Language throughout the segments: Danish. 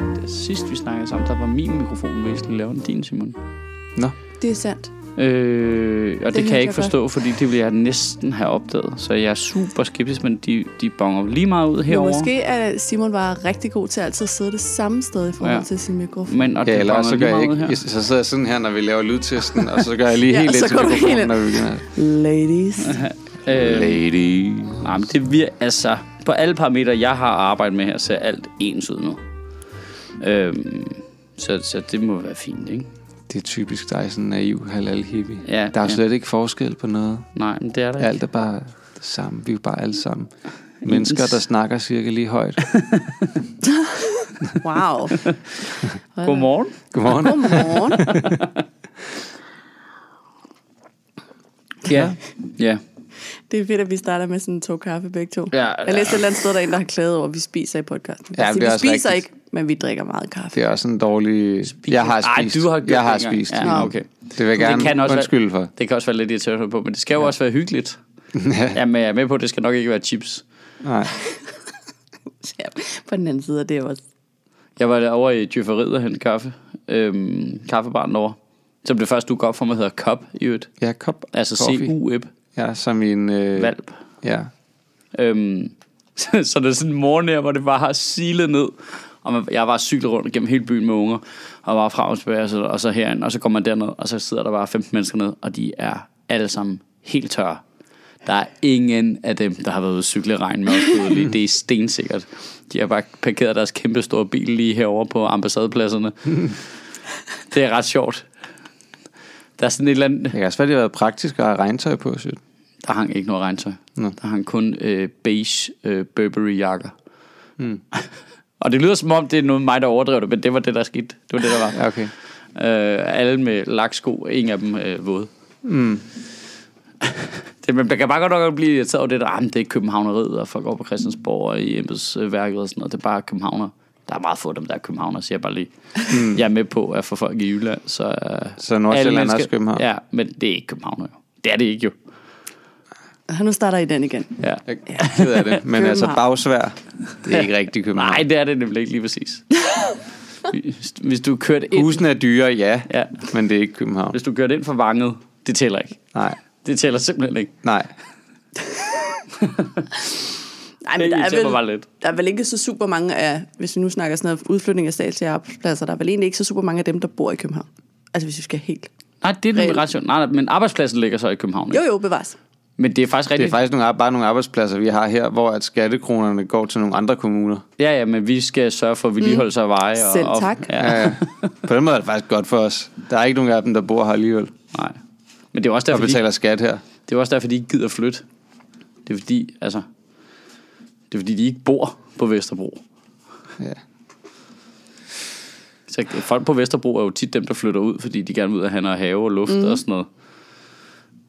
faktisk. Sidst vi snakkede sammen, der var min mikrofon væsentligt lavere end din, Simon. Nå, Det er sandt. Øh, og det, det kan hørte jeg ikke jeg forstå, fordi det ville jeg næsten have opdaget. Så jeg er super skeptisk, men de, de bonger lige meget ud Men herover. måske er Simon var rigtig god til altid at sidde det samme sted i forhold Ja. til sin mikrofon. Men, og ja, det eller så lige gør jeg meget ikke. ud her. Jeg, så sidder jeg sådan her, når vi laver lydtesten, og så gør jeg lige Ja, helt så til mikrofonen, når vi. Ladies. Øh, Lady. nej, men det vir, altså, på alle parametre, jeg har arbejdet med her, ser alt ens ud nu. Øhm, så, så det må være fint, ikke? Det er typisk dig, sådan en naiv halal hippie. Ja, Der er ja. slet ikke forskel på noget. Nej, men det er der. Alt er bare det samme. Vi er jo bare alle sammen. Mennesker, der snakker cirka lige højt. Wow. Godmorgen. Godmorgen. Godmorgen. Ja. Ja. Det er fedt, at vi starter med sådan to kaffe begge to. Ja, Jeg læste et eller andet sted, der er en, der har klaget over, at vi spiser i podcasten. Ja, Ja, men vi det er også spiser rigtigt. ikke, men vi drikker meget kaffe. Det er også en dårlig... Jeg har Ej, spist. du har jeg har det spist. Ja, nu. okay. Det vil jeg Det gerne kan også være- undskylde for. Det kan også være lidt irriterende på, men det skal jo også være hyggeligt. Jamen, jeg er med på, at det skal nok ikke være chips. Nej. Ja, på den anden side er det også. Jeg var derovre i Djøfferiet og hente kaffe. Øhm, kaffebaren derovre. Som det første, du går op for mig, hedder Cup i øvrigt. Ja, kop Altså coffee. Ja, som en... Øh, Valp. Ja. Øhm, så, så det er sådan en morgen her, hvor det bare har silet ned. Og man, jeg var cyklet rundt gennem hele byen med unger, og var frem og tilbage, og så, og så herind, og så kommer man derned, og så sidder der bare 15 mennesker ned, og de er alle sammen helt tørre. Der er ingen af dem, der har været ude at cykle regn med os lige. Det er stensikkert. De har bare parkeret deres kæmpe store bil lige herover på ambassadepladserne. Det er ret sjovt. Der er sådan et eller andet... Det kan også være, det har været praktisk at have regntøj på, shit. Der hang ikke noget regntøj. Nå. Der hang kun øh, beige øh, Burberry-jakker. Mm. og det lyder som om, det er noget mig, der overdrev det, men det var det, der skete. Det var det, der var. Ja, okay. Øh, alle med laksko, ingen af dem øh, våde. Mm. det, man kan bare godt nok blive irriteret over det der, ah, det er københavneriet, og folk går på Christiansborg og i embedsværket og sådan noget. Det er bare københavner. Der er meget få af dem, der er københavner, siger jeg bare lige. Mm. Jeg er med på, at for folk i Jylland, så... Øh, Så Nordsjælland er også København? Ja, men det er ikke københavner jo. Det er det ikke jo. Nu starter I den igen. Ja. Jeg er ked af det. Men altså, bagsvær, det er ikke rigtig København. Nej, det er det nemlig ikke lige præcis. Hvis- Hvis du kørte ind, Husene er dyre, ja, ja, men det er ikke København. hvis du kørte ind for vanget, det tæller ikke. Nej, Det tæller simpelthen ikke. nej. Nej, Det men der er, vel, bare lidt. der er vel ikke så super mange af, hvis vi nu snakker sådan noget udflytning af statslige arbejdspladser, der er vel egentlig ikke så super mange af dem, der bor i København. Altså hvis vi skal helt. Nej, det er ret sjovt. Nej, men arbejdspladsen ligger så i København. Jo Ikke? jo, bevares. Men det er faktisk Det er rigtigt. faktisk nogle, bare nogle arbejdspladser, vi har her, hvor at skattekronerne går til nogle andre kommuner. Ja, ja, men vi skal sørge for vedligeholdelse af veje. Og, Selv og, tak. Ja, Ja, ja. På den måde er det faktisk godt for os. Der er ikke nogen af dem, der bor her alligevel, nej. Men det er også og derfor, de, betaler skat her. det er også derfor, de ikke gider flytte. Det er fordi, altså... Det er fordi, de ikke bor på Vesterbro. Ja. Så folk på Vesterbro er jo tit dem, der flytter ud, fordi de gerne vil ud og have noget have og luft mm. og sådan noget.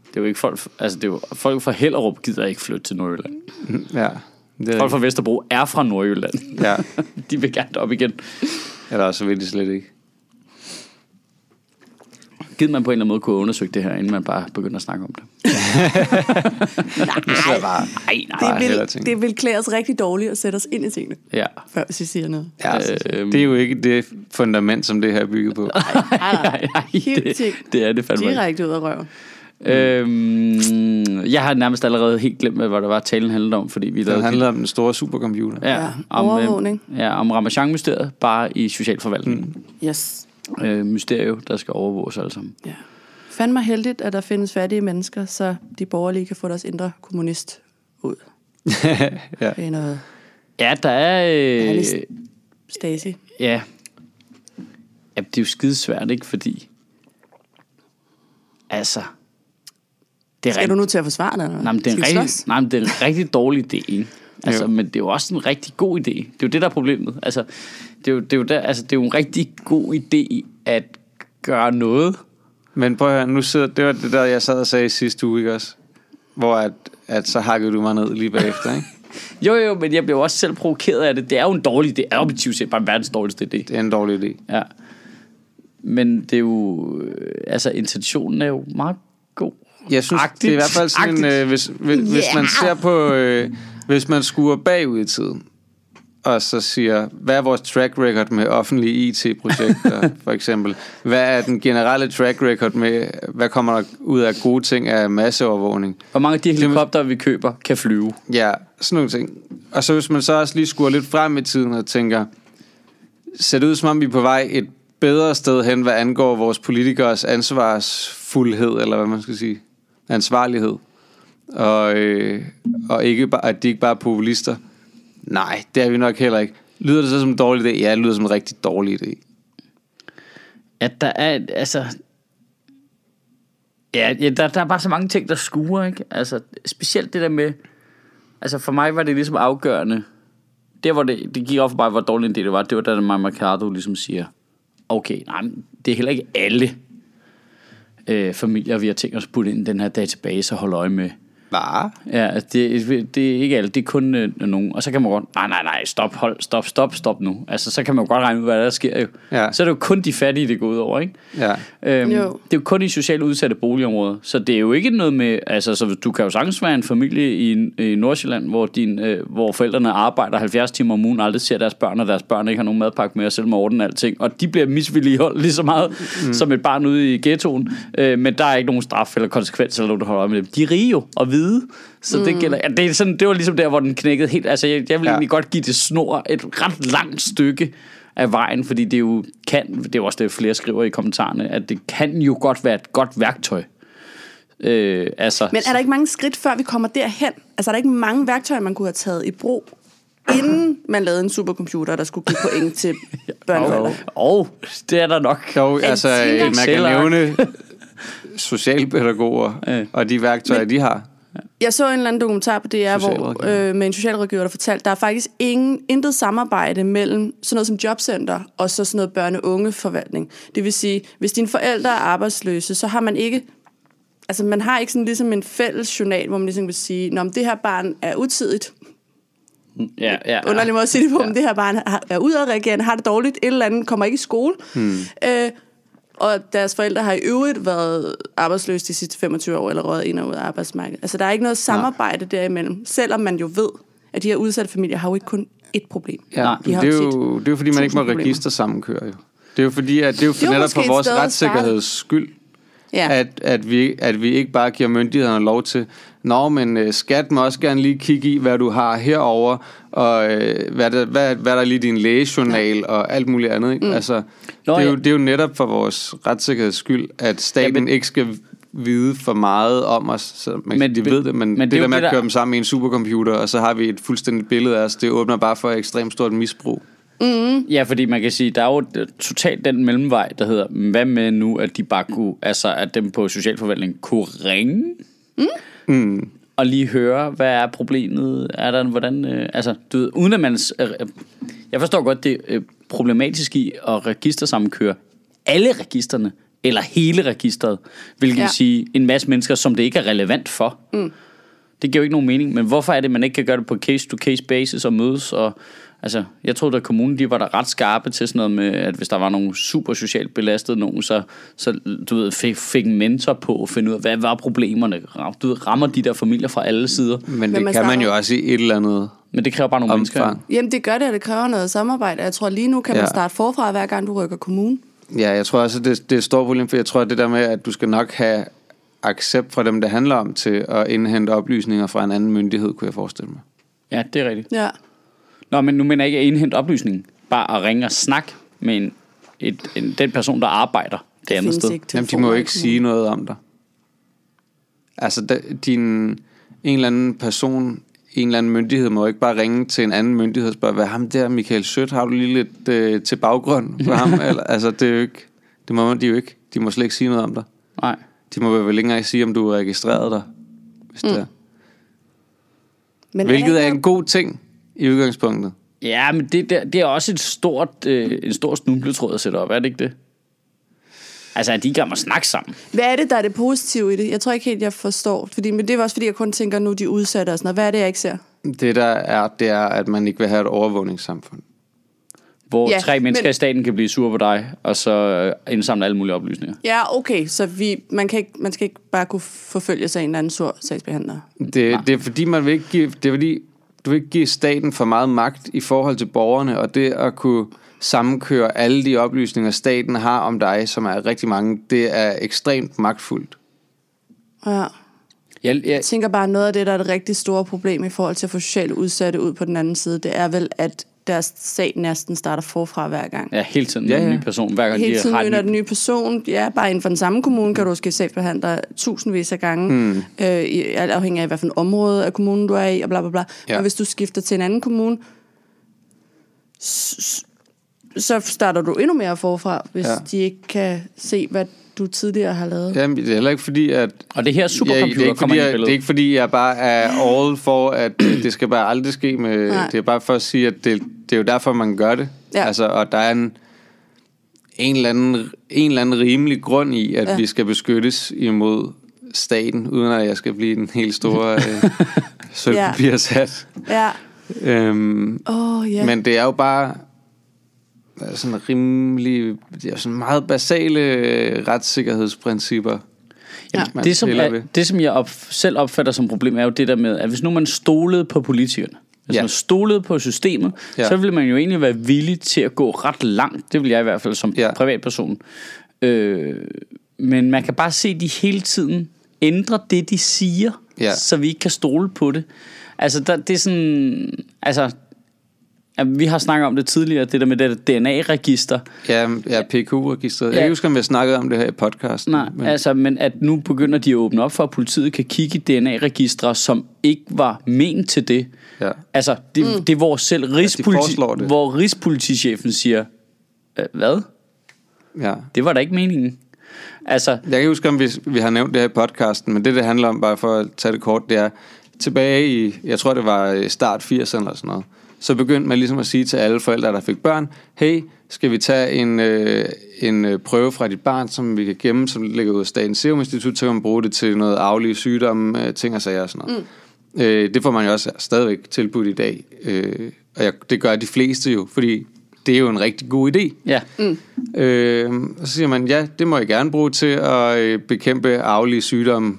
Det er jo ikke folk, altså det er jo, folk fra Hellerup gider ikke flytte til Nordjylland. ja. Det er Folk fra Vesterbro er fra Nordjylland. Ja, De vil gerne op igen. eller også vil de slet ikke. Givet man på en eller anden måde kunne undersøge det her, inden man bare begynder at snakke om det. Nej, bare, Nej, Det nej. hellere vil, det vil klæde os rigtig dårligt at sætte os ind i tingene, Ja. før vi siger noget. ja, Øhm. det er jo ikke det fundament, som det her er bygget på. Nej, nej, Nej, det, det er det fandme ikke. direkte ud af røven. Øhm, jeg har nærmest allerede helt glemt, hvad det var, talen handlede om, fordi vi Det lavede... handler om den store supercomputer. Ja, Ja, om, øh, overvågning. Ja, om Ramachan-mysteriet, bare i socialforvaltningen. Mm. Yes. Øh, mysterie, der skal overvåges alle sammen. Ja. Fand mig heldigt, at der findes fattige mennesker, så de borgerlige kan få deres indre kommunist ud. ja. Det er noget Ja, der er... Øh. Stasi. ja. ja, det er jo skidesvært, ikke? Fordi... Altså... Det er Skal du nu til at forsvare dig? Eller? Nej, men det er en rigtig, slås? nej, men det er en rigtig dårlig idé, ikke? Altså, Jo. men det er jo også en rigtig god idé. Det er jo det, der er problemet. Altså, det er jo, det er jo, der, altså, det er jo en rigtig god idé at gøre noget. Men prøv at høre, nu sidder, det var det der, jeg sad og sagde i sidste uge, ikke også? Hvor at, at så hakkede du mig ned lige bagefter, ikke? Jo, jo, men jeg blev også selv provokeret af det. Det er jo en dårlig idé. Det er objektivt set bare verdens dårligste idé. Det er en dårlig idé. Ja. Men det er jo... øh, Altså, intentionen er jo meget. Jeg synes, Agtigt. det er i hvert fald sådan en, øh, hvis, hvis, hvis man ser på, øh, hvis man skuer bagud i tiden, og så siger, hvad er vores track record med offentlige IT-projekter, for eksempel? Hvad er den generelle track record med, hvad kommer der ud af gode ting af masseovervågning? Hvor mange af de helikopter, vi køber, kan flyve? Ja, sådan nogle ting. Og så hvis man så også lige skruer lidt frem i tiden og tænker, ser det ud som om vi er på vej et bedre sted hen, hvad angår vores politikers ansvarsfuldhed, eller hvad man skal sige, ansvarlighed, og, øh, og ikke bare, at de ikke bare er populister. Nej, det er vi nok heller ikke. Lyder det så som en dårlig idé? Ja, det lyder som en rigtig dårlig idé. At der er, altså... Ja, ja der, der er bare så mange ting, der skuer, ikke? Altså, specielt det der med... Altså, for mig var det ligesom afgørende. Der, hvor det, det gik op for mig, hvor dårlig en idé det var, det var da Mike Mercado ligesom siger, okay, nej, det er heller ikke alle øh, familier, vi har tænkt os at putte ind i den her database og holde øje med. Hvad? Ja, altså, det, det er ikke alle, det er kun øh, nogen. Og så kan man godt, nej, nej, nej, stop, hold, stop, stop, stop nu. Altså, så kan man jo godt regne ud, hvad der sker jo. Ja. Så er det jo kun de fattige, det går ud over, ikke? Ja. Øhm, Jo. det er jo kun i socialt udsatte boligområder. Så det er jo ikke noget med, altså, så du kan jo sagtens være en familie i, i Nordsjælland, hvor, din, øh, hvor forældrene arbejder 70 timer om ugen, aldrig ser deres børn, og deres børn ikke har nogen madpakke med, og selv må ordne alting. Og de bliver misvilligeholdt lige så meget mm. som et barn ude i ghettoen. Øh, men der er ikke nogen straf eller konsekvens, eller noget, der holder øje med dem. De er rige jo, og hvide. Så mm. det gælder, ja, det, er sådan, det var ligesom der, hvor den knækkede helt. Altså, jeg, jeg vil Ja. egentlig godt give det snor et ret langt stykke af vejen, fordi det jo kan, det er også det, flere skriver i kommentarerne, at det kan jo godt være et godt værktøj. Øh, altså, Men er der ikke mange skridt, før vi kommer derhen? Altså er der ikke mange værktøjer, man kunne have taget i brug, inden man lavede en supercomputer, der skulle give point til børneforældre? Og det er der nok. Jo, altså, man kan nævne socialpædagoger og de værktøjer, de har. Jeg så en eller anden dokumentar på DR, hvor, øh, med en socialrådgiver, der fortalte, der er faktisk ingen, intet samarbejde mellem sådan noget som jobcenter og så sådan noget børne-unge-forvaltning. Det vil sige, hvis dine forældre er arbejdsløse, så har man ikke Altså, man har ikke sådan ligesom en fælles journal, hvor man ligesom vil sige, Nå, men det her barn er utidigt. Ja, ja, Underlig måde at sige det på, ja. men det her barn er udadreagerende, har det dårligt, et eller andet, kommer ikke i skole. Hmm. Øh, og deres forældre har i øvrigt været arbejdsløse de sidste 25 år, eller røget ind og ud af arbejdsmarkedet. Altså, der er ikke noget samarbejde derimellem, selvom man jo ved, at de her udsatte familier har jo ikke kun ét problem. Ja, Nej, de det, er jo, det er jo fordi, man ikke må register sammenkøre jo. Det er jo fordi, at det er jo Det er jo netop for et vores retssikkerheds skyld, Ja. at, at, vi, at vi ikke bare giver myndighederne lov til, Nå, men uh, skat må også gerne lige kigge i, hvad du har herover og uh, hvad, der, hvad, hvad der er lige din lægejournal ja. og alt muligt andet. Ikke? Mm. Altså, Nå, det, er jo, det er jo netop for vores retssikkerheds skyld, at staten Ja, men- ikke skal vide for meget om os. Så man, men, de ved det, men, men det det, der med det, at køre der- dem sammen i en supercomputer, og så har vi et fuldstændigt billede af os, det åbner bare for ekstremt stort misbrug. Ja, fordi man kan sige, der er jo totalt den mellemvej, der hedder, hvad med nu, at de bare kunne, altså at dem på socialforvaltning kunne ringe Mm. og lige høre, hvad er problemet, er der, hvordan, øh, altså, du ved, uden at man, øh, øh, jeg forstår godt det øh, problematisk i at registersammenkøre alle registerne, eller hele registret, hvilket. Ja. vil sige en masse mennesker, som det ikke er relevant for. Mm. Det giver jo ikke nogen mening, men hvorfor er det, man ikke kan gøre det på case-to-case basis og mødes og Altså, jeg troede, at kommunen de var der ret skarpe til sådan noget med, at hvis der var nogle super socialt belastede nogen, så, så du ved, fik, fik en mentor på at finde ud af, hvad var problemerne? Du ved, rammer de der familier fra alle sider? Men det man kan man jo også i et eller andet Men det kræver bare nogle mennesker. omfang. Jamen, det gør det, og det kræver noget samarbejde. Jeg tror, lige nu kan man Ja. starte forfra, hver gang du rykker kommune. Ja, jeg tror også, det, det er et stort problem, for jeg tror, at det der med, at du skal nok have accept fra dem, det handler om, til at indhente oplysninger fra en anden myndighed, kunne jeg forestille mig. Ja, det er rigtigt. Ja. Nå, men nu mener jeg ikke at indhente oplysningen. Bare at ringe og snakke med en, et, en, den person, der arbejder det, andet findes sted. ikke Jamen, de må jo ikke sige noget om dig. Altså, da, din, en eller anden person, en eller anden myndighed, må jo ikke bare ringe til en anden myndighed og spørge, hvad er ham der, Michael Sødt, har du lige lidt øh, til baggrund på ham? Eller, altså, det er jo ikke, det må de jo ikke. De må slet ikke sige noget om dig. Nej. De må vel ikke engang sige, om du er registreret der, hvis mm. det er. Men Hvilket er ikke en god ting i udgangspunktet. Ja, men det, der, det er også et stort, øh, en stor snubletråd at sætte op, er det ikke det? Altså, at de kan snakke sammen. Hvad er det, der er det positive i det? Jeg tror ikke helt, jeg forstår. Fordi, men det er også, fordi jeg kun tænker, nu er de udsatte og sådan noget. Hvad er det, jeg ikke ser? Det der er, det er, at man ikke vil have et overvågningssamfund. Hvor Ja, ja, tre mennesker men- i staten kan blive sure på dig, og så øh, indsamle alle mulige oplysninger. Ja, okay, så vi, man, kan ikke, man skal ikke bare kunne forfølge sig af en eller anden sur sagsbehandler. Det, det er fordi, man vil ikke give, det er fordi, du vil ikke give staten for meget magt i forhold til borgerne, og det at kunne sammenkøre alle de oplysninger, staten har om dig, som er rigtig mange, det er ekstremt magtfuldt. Ja. Jeg, jeg, Jeg tænker bare, noget af det, der er det rigtig store problem i forhold til at få socialt udsatte ud på den anden side, det er vel, at deres sag næsten starter forfra hver gang. ja, hele tiden Ja, ja, en ny person, hver gang Hele de tiden har møder en den ny... nye person. Ja, bare inden for den samme kommune kan du måske sagsbehandle tusindvis af gange. Mm. Øh, i- alt afhængig af, hvilken område af kommunen du er i, og bla bla bla. Ja. Men hvis du skifter til en anden kommune, så starter du endnu mere forfra, hvis ja. de ikke kan se, hvad du tidligere har lavet. Jamen, det er heller ikke fordi, at... Og det her Ja, supercomputer det, er ikke kommer fordi, ind i jeg, det er ikke fordi, jeg bare er all for, at det skal bare aldrig ske med... Nej. Det er bare for at sige, at det, det er jo derfor, man gør det. Ja. Altså, og der er en, en, eller anden, en eller anden rimelig grund i, at ja. Ja. vi skal beskyttes imod staten, uden at jeg skal blive den helt store øh, sølvpapirshat. Ja. Øhm, Åh, oh, ja. Men det er jo bare øh, sådan rimelig, er sådan meget basale øh, retssikkerhedsprincipper. Ja. det, som er, det, som jeg op, selv opfatter som problem, er jo det der med, at hvis nu man stolede på politikerne, hvis Ja. ja. man stolede på systemet, Ja. ja. så ville man jo egentlig være villig til at gå ret langt. Det vil jeg i hvert fald som Ja. ja. privatperson. Øh, men man kan bare se, at de hele tiden ændrer det, de siger, Ja. så vi ikke kan stole på det. Altså, der, det er sådan... Altså, ja, vi har snakket om det tidligere, det der med det DNA-register. Ja, ja PQ-registret. Ja. Jeg Ja. kan ikke huske, om jeg snakkede om det her i podcasten. Nej, men. altså, men at nu begynder de at åbne op for, at politiet kan kigge i DNA-registre, som ikke var ment til det. Ja. Altså, det, mm. det er hvor selv rigspoliti, foreslår det. hvor rigspolitichefen siger, "Øh, hvad? ja. Det var da ikke meningen. Altså, Jeg kan ikke huske, om vi, vi har nævnt det her i podcasten, men det, det handler om, bare for at tage det kort, det er, tilbage i, jeg tror det var i start 80'erne eller sådan noget, så begyndte man ligesom at sige til alle forældre, der fik børn, hey, skal vi tage en, øh, en øh, prøve fra dit barn, som vi kan gemme, som ligger ud af Statens Serum Institut, så kan man bruge det til noget aflige sygdomme, øh, ting og sager og sådan noget. Mm. Øh, det får man jo også stadigvæk tilbudt i dag, øh, og jeg, det gør de fleste jo, fordi det er jo en rigtig god idé. ja. Mm. Øh, og så siger man, ja, det må jeg gerne bruge til at øh, bekæmpe arvelige sygdomme.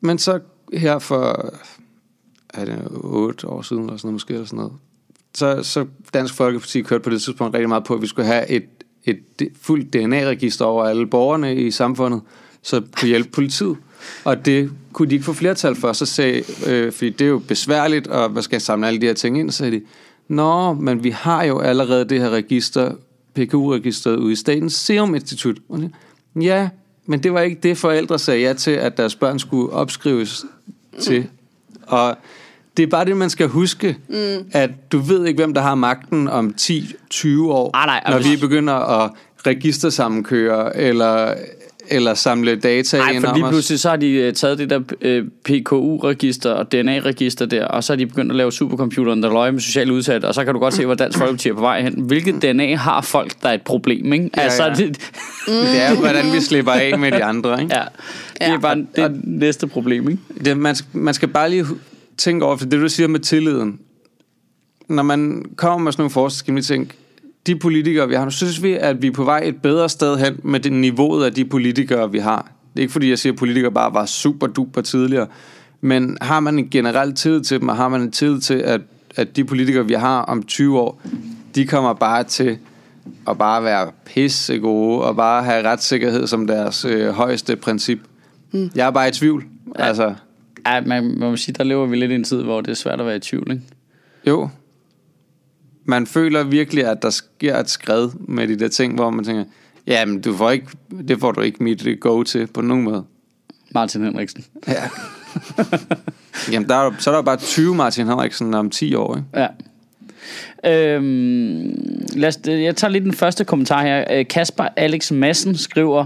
Men så her for, er det 8 år siden, eller sådan noget, måske, eller sådan noget, så, så Dansk Folkeparti kørte på det tidspunkt rigtig meget på, at vi skulle have et, et fuldt DNA-register over alle borgerne i samfundet, så kunne hjælpe politiet. Og det kunne de ikke få flertal for, så sagde, øh, fordi det er jo besværligt, og hvad skal jeg samle alle de her ting ind, så sagde de, Nå, men vi har jo allerede det her register, PKU-registret ude i Statens Serum Institut. Ja, men det var ikke det, forældre sagde ja til, at deres børn skulle opskrives til. Og det er bare det, man skal huske, mm. at du ved ikke, hvem der har magten om 10-20 år, Ah, nej, når vi begynder at registersammenkøre, eller, eller samle data Nej, ind for lige os. pludselig så har de øh, taget det der øh, PKU-register og DNA-register der, og så har de begyndt at lave supercomputeren, der løjer med socialt udsatte, og så kan du godt se, hvor Dansk Folkeparti er på vej hen. Hvilket DNA har folk, der er et problem, ikke? Ja, altså, ja. Det, Det er hvordan vi slipper af med de andre, ikke? ja, det er bare det næste problem, ikke? Det, man, man skal bare lige tænke over, for det du siger med tilliden. Når man kommer med sådan nogle forslag, skal man tænke, de politikere, vi har nu, synes vi, at vi er på vej et bedre sted hen med det niveauet af de politikere, vi har. Det er ikke fordi, jeg siger, at politikere bare var super duper tidligere, men har man en generel tillid til dem, og har man en tillid til, at, at de politikere, vi har om 20 år, de kommer bare til at bare være pisse gode, og bare have retssikkerhed som deres øh, højeste princip. Mm. Jeg er bare i tvivl. Ja. Altså, Ja, man må sige, der lever vi lidt i en tid, hvor det er svært at være i tvivl, ikke? Jo. Man føler virkelig, at der sker et skred med de der ting, hvor man tænker, ja, men du får ikke, det får du ikke mit go til på nogen måde. Martin Henriksen. Ja. Jamen, der er, så er der bare 20 Martin Henriksen om 10 år, ikke? Ja. Øhm, lad os, jeg tager lige den første kommentar her. Øh, Kasper Alex Madsen skriver,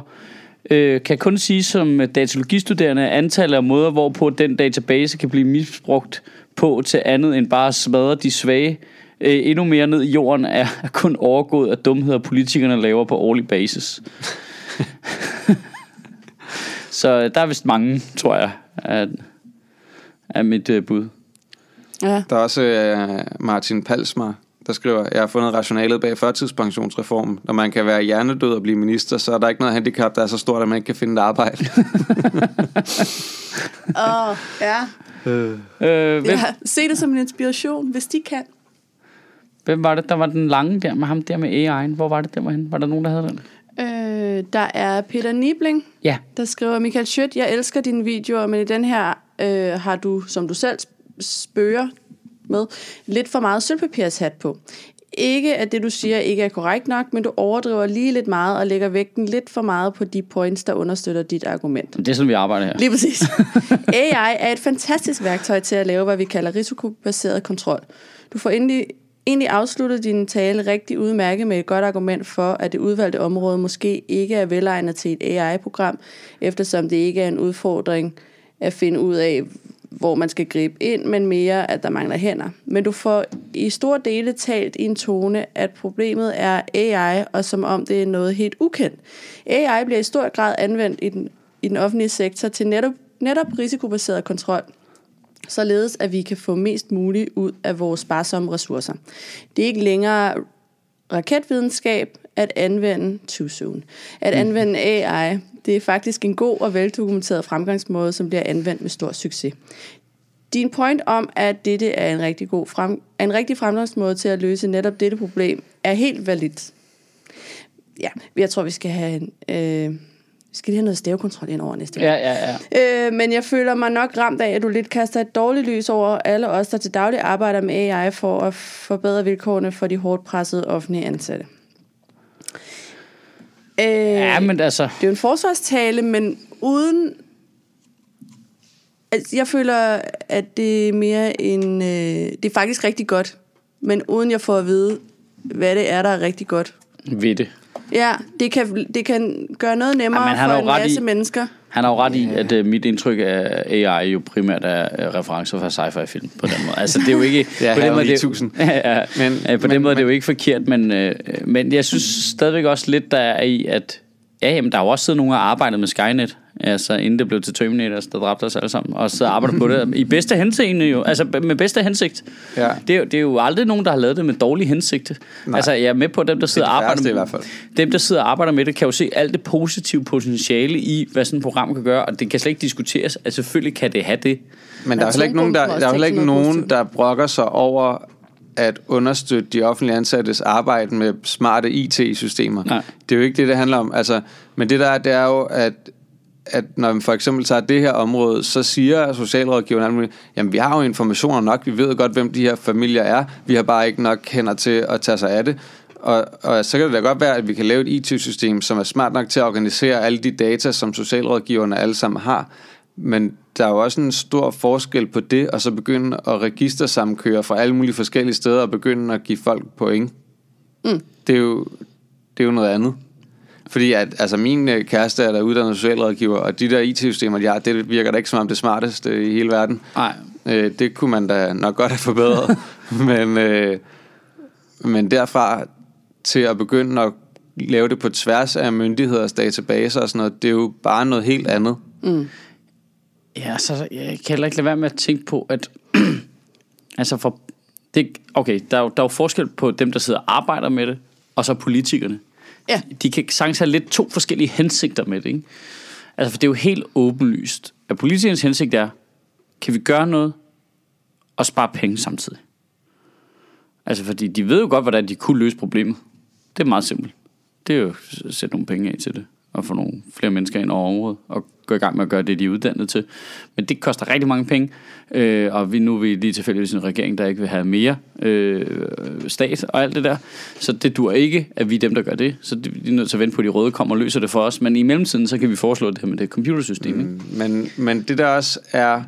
øh, kan kun sige som datalogistuderende, at antallet af måder, hvorpå den database kan blive misbrugt på til andet end bare at smadre de svage øh, endnu mere ned i jorden, er kun overgået af dumheder, politikerne laver på årlig basis. Så der er vist mange, tror jeg, af, af mit øh, bud. Ja. Der er også øh, Martin Palsmar, der skriver, jeg har fundet rationalet bag førtidspensionsreformen. Når man kan være hjernedød og blive minister, så er der ikke noget handicap, der er så stort, at man ikke kan finde et arbejde. Åh, oh, ja. Øh, hvem, Ja, se det som en inspiration, hvis de kan. hvem var det, der var den lange der med ham der med AI'en? Hvor var det, der var henne? Var der nogen, der havde den? Øh, der er Peter Nibling, Ja. der skriver, Michael Schødt, jeg elsker dine videoer, men i den her øh, har du, som du selv spørger med, lidt for meget sølvpapirshat på. Ikke at det, du siger, ikke er korrekt nok, men du overdriver lige lidt meget og lægger vægten lidt for meget på de points, der understøtter dit argument. Det er sådan, vi arbejder her. Lige præcis. AI er et fantastisk værktøj til at lave, hvad vi kalder risikobaseret kontrol. Du får endelig, egentlig afsluttet din tale rigtig udmærket med et godt argument for, at det udvalgte område måske ikke er velegnet til et AI-program, eftersom det ikke er en udfordring at finde ud af, hvor man skal gribe ind, men mere, at der mangler hænder. Men du får i store dele talt i en tone, at problemet er AI, og som om det er noget helt ukendt. AI bliver i stor grad anvendt i den, i den offentlige sektor til netop, netop risikobaseret kontrol, således at vi kan få mest muligt ud af vores sparsomme ressourcer. Det er ikke længere raketvidenskab at anvende too soon. At anvende AI, det er faktisk en god og veldokumenteret fremgangsmåde, som bliver anvendt med stor succes. Din point om, at dette er en rigtig god frem, en rigtig fremgangsmåde til at løse netop dette problem, er helt validt. Ja, jeg tror, vi skal have en, øh, vi skal lige have noget stavekontrol ind over næste gang. Ja, ja, ja. Øh, men jeg føler mig nok ramt af, at du lidt kaster et dårligt lys over alle os, der til daglig arbejder med AI for at forbedre vilkårene for de hårdt pressede offentlige ansatte. Øh, Ja, men altså... det er jo en forsvarstale, men uden... Altså, jeg føler, at det er mere en... Øh, det er faktisk rigtig godt, men uden jeg får at vide, hvad det er, der er rigtig godt. Ved det. Ja, det kan, det kan gøre noget nemmere Jamen, for en masse i- mennesker. Han har jo ret i, at uh, mit indtryk af AI jo primært er uh, referencer fra sci-fi-film på den måde. Altså, det er jo ikke... Er på den måde, det, 9000. ja, ja, Men- men, på men- den måde det er men- jo ikke forkert, men, uh, men jeg synes stadigvæk også lidt, der er i, at ja, jamen, der er jo også siddet nogen og arbejdet med Skynet, altså inden det blev til Terminators, der dræbte os alle sammen, og så arbejder på det i bedste henseende jo, altså med bedste hensigt. Ja. Det, er, jo- det er jo aldrig nogen, der har lavet det med dårlig hensigt. Nej. Altså, jeg er med på dem, der sidder de og arbejder færreste i med hvert fald. dem, der sidder og arbejder med det, kan jo se alt det positive potentiale i, hvad sådan et program kan gøre, og det kan slet ikke diskuteres. Altså, selvfølgelig kan det have det. Men der er heller ikke nogen, der, der, er ikke nogen, der brokker sig over at understøtte de offentlige ansattes arbejde med smarte IT-systemer. Nej. Det er jo ikke det, det handler om. Altså, men det der er, det er jo, at at når man for eksempel tager det her område, så siger socialrådgiveren, alt muligt, jamen vi har jo informationer nok, vi ved godt, hvem de her familier er, vi har bare ikke nok hænder til at tage sig af det. Og, og så kan det da godt være, at vi kan lave et IT-system, som er smart nok til at organisere alle de data, som socialrådgiverne alle sammen har. Men der er jo også en stor forskel på det, og så begynde at registersamkøre fra alle mulige forskellige steder, og begynde at give folk point. Mm. Det, er jo, det er jo noget andet. Fordi at, altså min øh, kæreste er der uddannet socialrådgiver, og de der IT-systemer, de har, det virker da ikke som om det smarteste i hele verden. Nej. Øh, det kunne man da nok godt have forbedret. men, øh, men derfra til at begynde at lave det på tværs af myndigheders databaser og sådan noget, det er jo bare noget helt andet. Ja, så jeg kan heller ikke lade være med at tænke på, at altså for, det, okay, der er, jo, der er jo forskel på dem, der sidder og arbejder med det, og så politikerne. Ja. De kan sagtens have lidt to forskellige hensigter med det, ikke? Altså, for det er jo helt åbenlyst, at politikernes hensigt er, kan vi gøre noget og spare penge samtidig? Altså, fordi de ved jo godt, hvordan de kunne løse problemet. Det er meget simpelt. Det er jo at sætte nogle penge af til det, at få nogle flere mennesker ind over området, og gå i gang med at gøre det, de er uddannet til. Men det koster rigtig mange penge, øh, og vi, nu er vi lige tilfældigvis en regering, der ikke vil have mere øh, stat og alt det der. Så det dur ikke, at vi er dem, der gør det. Så det, vi er nødt til at vente på, at de røde kommer og løser det for os. Men i mellemtiden, så kan vi foreslå det her med det computersystem. Ikke? Mm, men, men det der også er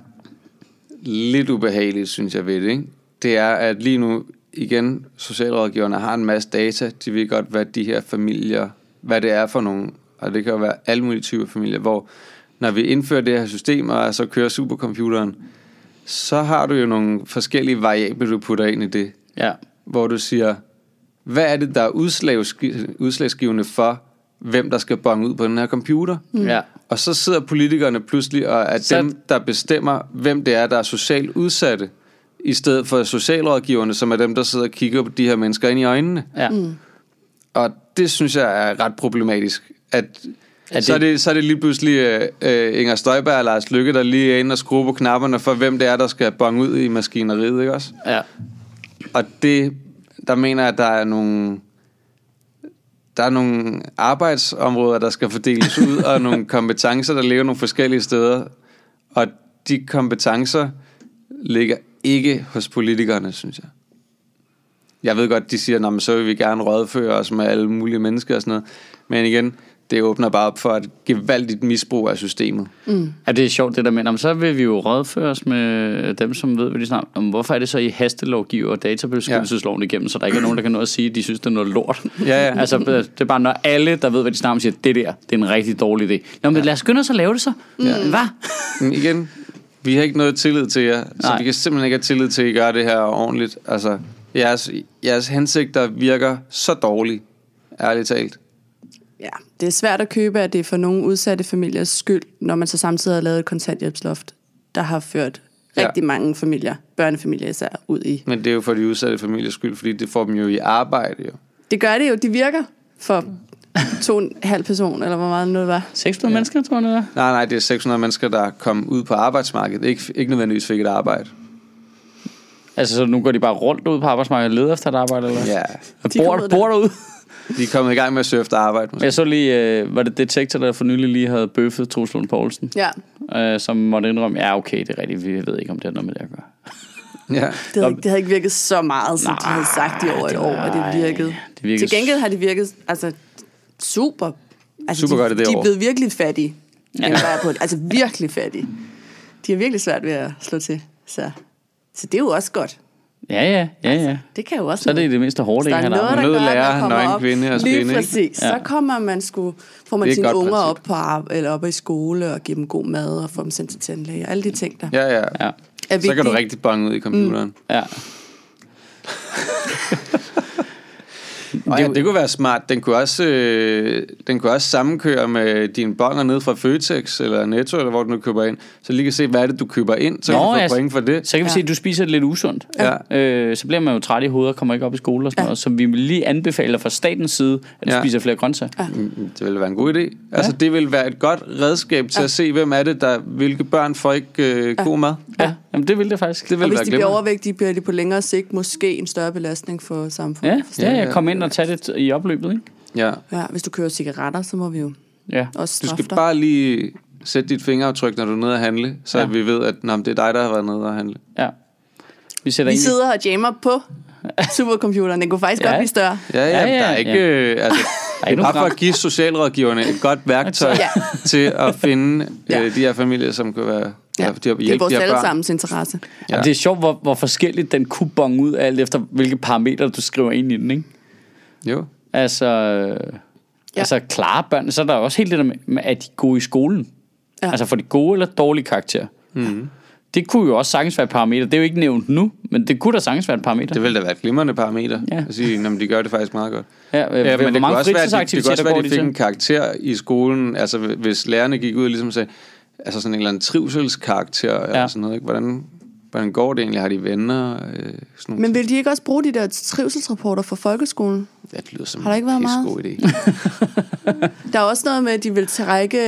lidt ubehageligt, synes jeg ved det, ikke? det er, at lige nu igen, socialrådgiverne har en masse data. De ved godt, hvad de her familier, hvad det er for nogle, og det kan jo være alle mulige typer familier, hvor når vi indfører det her system, og så kører supercomputeren, så har du jo nogle forskellige variabler, du putter ind i det, Ja. hvor du siger, hvad er det, der er udslagsgi- udslagsgivende for, hvem der skal bonge ud på den her computer? Mm. ja. Og så sidder politikerne pludselig og er Så- dem, der bestemmer, hvem det er, der er socialt udsatte, i stedet for socialrådgiverne, som er dem, der sidder og kigger på de her mennesker ind i øjnene. ja. Mm. Og det synes jeg er ret problematisk, at Er Så, er det, så er det lige pludselig øh, øh, Inger Støjberg og Lars Lykke, der lige er inde og skruer på knapperne for, hvem det er, der skal bonge ud i maskineriet, ikke også? Ja. Og det, der mener jeg, at der er nogle, der er nogle arbejdsområder, der skal fordeles ud, og nogle kompetencer, der ligger nogle forskellige steder. Og de kompetencer ligger ikke hos politikerne, synes jeg. Jeg ved godt, de siger, at så vil vi gerne rådføre os med alle mulige mennesker og sådan noget. Men igen, det åbner bare op for et gevaldigt misbrug af systemet. Ja, det er sjovt det der med, men så vil vi jo rådføre os med dem, som ved, hvad de snakker om. Hvorfor er det så, I hastelovgiver og databeskyttelsesloven igennem, så der ikke er nogen, der kan nå at sige, at de synes, det er noget lort? Ja, ja. altså, det er bare, når alle, der ved, hvad de snakker om, siger, det der, det er en rigtig dårlig idé. Nå, men lad os skynde os at lave det så. Ja. Hvad? Men igen, vi har ikke noget tillid til jer, så Nej. vi kan simpelthen ikke have tillid til, at I gør det her ordentligt. Altså, jeres, jeres hensigter virker så dårligt, ærligt talt. Ja, det er svært at købe, at det er for nogle udsatte familiers skyld, når man så samtidig har lavet et kontanthjælpsloft, der har ført Ja. rigtig mange familier, børnefamilier især, ud i. Men det er jo for de udsatte familiers skyld, fordi det får dem jo i arbejde. Jo. Det gør det jo, de virker for to og en halv person, eller hvor meget nu det var. 600 ja. mennesker, tror jeg, det er. Nej, nej, det er 600 mennesker, der kom ud på arbejdsmarkedet. Ikke, ikke nødvendigvis fik et arbejde. Altså, så nu går de bare rundt ud på arbejdsmarkedet og leder efter et arbejde, eller hvad? Ja, Og De bor, kommer bor derude. De er kommet i gang med at søge efter arbejde. Måske. Jeg så lige, øh, var det Detektor, der for nylig lige havde bøffet Troels Lund Poulsen, Ja, øh, som måtte indrømme, ja, okay, det er rigtigt, vi ved ikke, om det har noget med det at gøre. Ja. det havde, det havde ikke virket så meget, som de havde sagt i over et år, at det virkede. det virkede Til gengæld har det virket altså, super. Altså, Super de, godt i det de er år. blevet virkelig fattige. Ja. På det. Altså virkelig fattige. De har virkelig svært ved at slå til. Så, så det er jo også godt. Ja, ja, ja, ja. Det kan jo også Så er det i det mindste hårdt, der ikke? Han har noget, lærer, nøgen op, kvinde og lige spinde, ikke? præcis, Ja. så kommer man sgu, får man sine unger princip. op på eller op i skole og give dem god mad og få dem sendt til tandlæge. Alle de ting, der Ja, ja. Ja, er Så kan du rigtig bonge ud i computeren. ja. Og ja, det kunne være smart. Den kunne også, øh, den kunne også sammenkøre med dine bonger ned fra Føtex eller Netto, eller hvor du nu køber ind. Så lige kan se, hvad er det, du køber ind, så Nå, kan du ja. få point for det. Så kan vi Ja. se, at du spiser det lidt usundt. Ja. Øh, så bliver man jo træt i hovedet og kommer ikke op i skole og sådan Ja. noget. Så vi vil lige anbefale fra statens side, at du Ja. spiser flere grøntsager. Ja. Mm, Det ville være en god idé. Altså, det vil være et godt redskab til Ja. at se, hvem er det, der, hvilke børn får ikke øh, god mad. Ja, Jamen, det vil det faktisk. Det Og vil hvis være de bliver overvægtige, bliver de på længere sigt måske en større belastning for samfundet. Ja, ja, Ja, ja, ja. kom ind og tag det i opløbet, ikke? Ja. ja. Hvis du kører cigaretter, så må vi jo Ja. også Du skal dig. bare lige sætte dit fingeraftryk, når du er nede at handle, så Ja. vi ved, at nå, det er dig, der har været nede at handle. ja. Vi sætter Vi ind i- sidder og jammer på supercomputeren. Den kunne faktisk Ja. godt blive større. Ja, ja, Ja, ja, der er ikke... ja. Øh, altså, Der er ikke bare for at give socialrådgiverne et godt værktøj Ja. til at finde Ja. øh, de her familier, som kan være... Ja. De har Det er hjælpe vores de allesammens interesse. Ja. Det er sjovt, hvor, hvor forskelligt den kunne bonge ud, alt efter hvilke parametre, du skriver ind i den, ikke? Jo. Altså, ja. altså klare børn, så er der også helt det der med, at de gode i skolen. Ja. Altså for de gode eller dårlige karakterer. Mm. Det kunne jo også sagtens være et parameter. Det er jo ikke nævnt nu, men det kunne da sagtens være et parameter. Det ville da være et glimrende parameter. Ja. At sige, jamen, de gør det faktisk meget godt. ja, øh, Ja, men det kunne mange også være, at de, det kunne også være, at de fik en karakter i skolen. Altså, hvis lærerne gik ud og ligesom sagde, altså sådan en eller anden trivselskarakter, ja. eller sådan noget, ikke? Hvordan, hvordan går det egentlig? Har de venner? Øh, sådan nogle Men vil de ikke også bruge de der trivselsrapporter fra folkeskolen? Ja, det lyder som Har der ikke været en meget? god idé. Der er også noget med, at de vil trække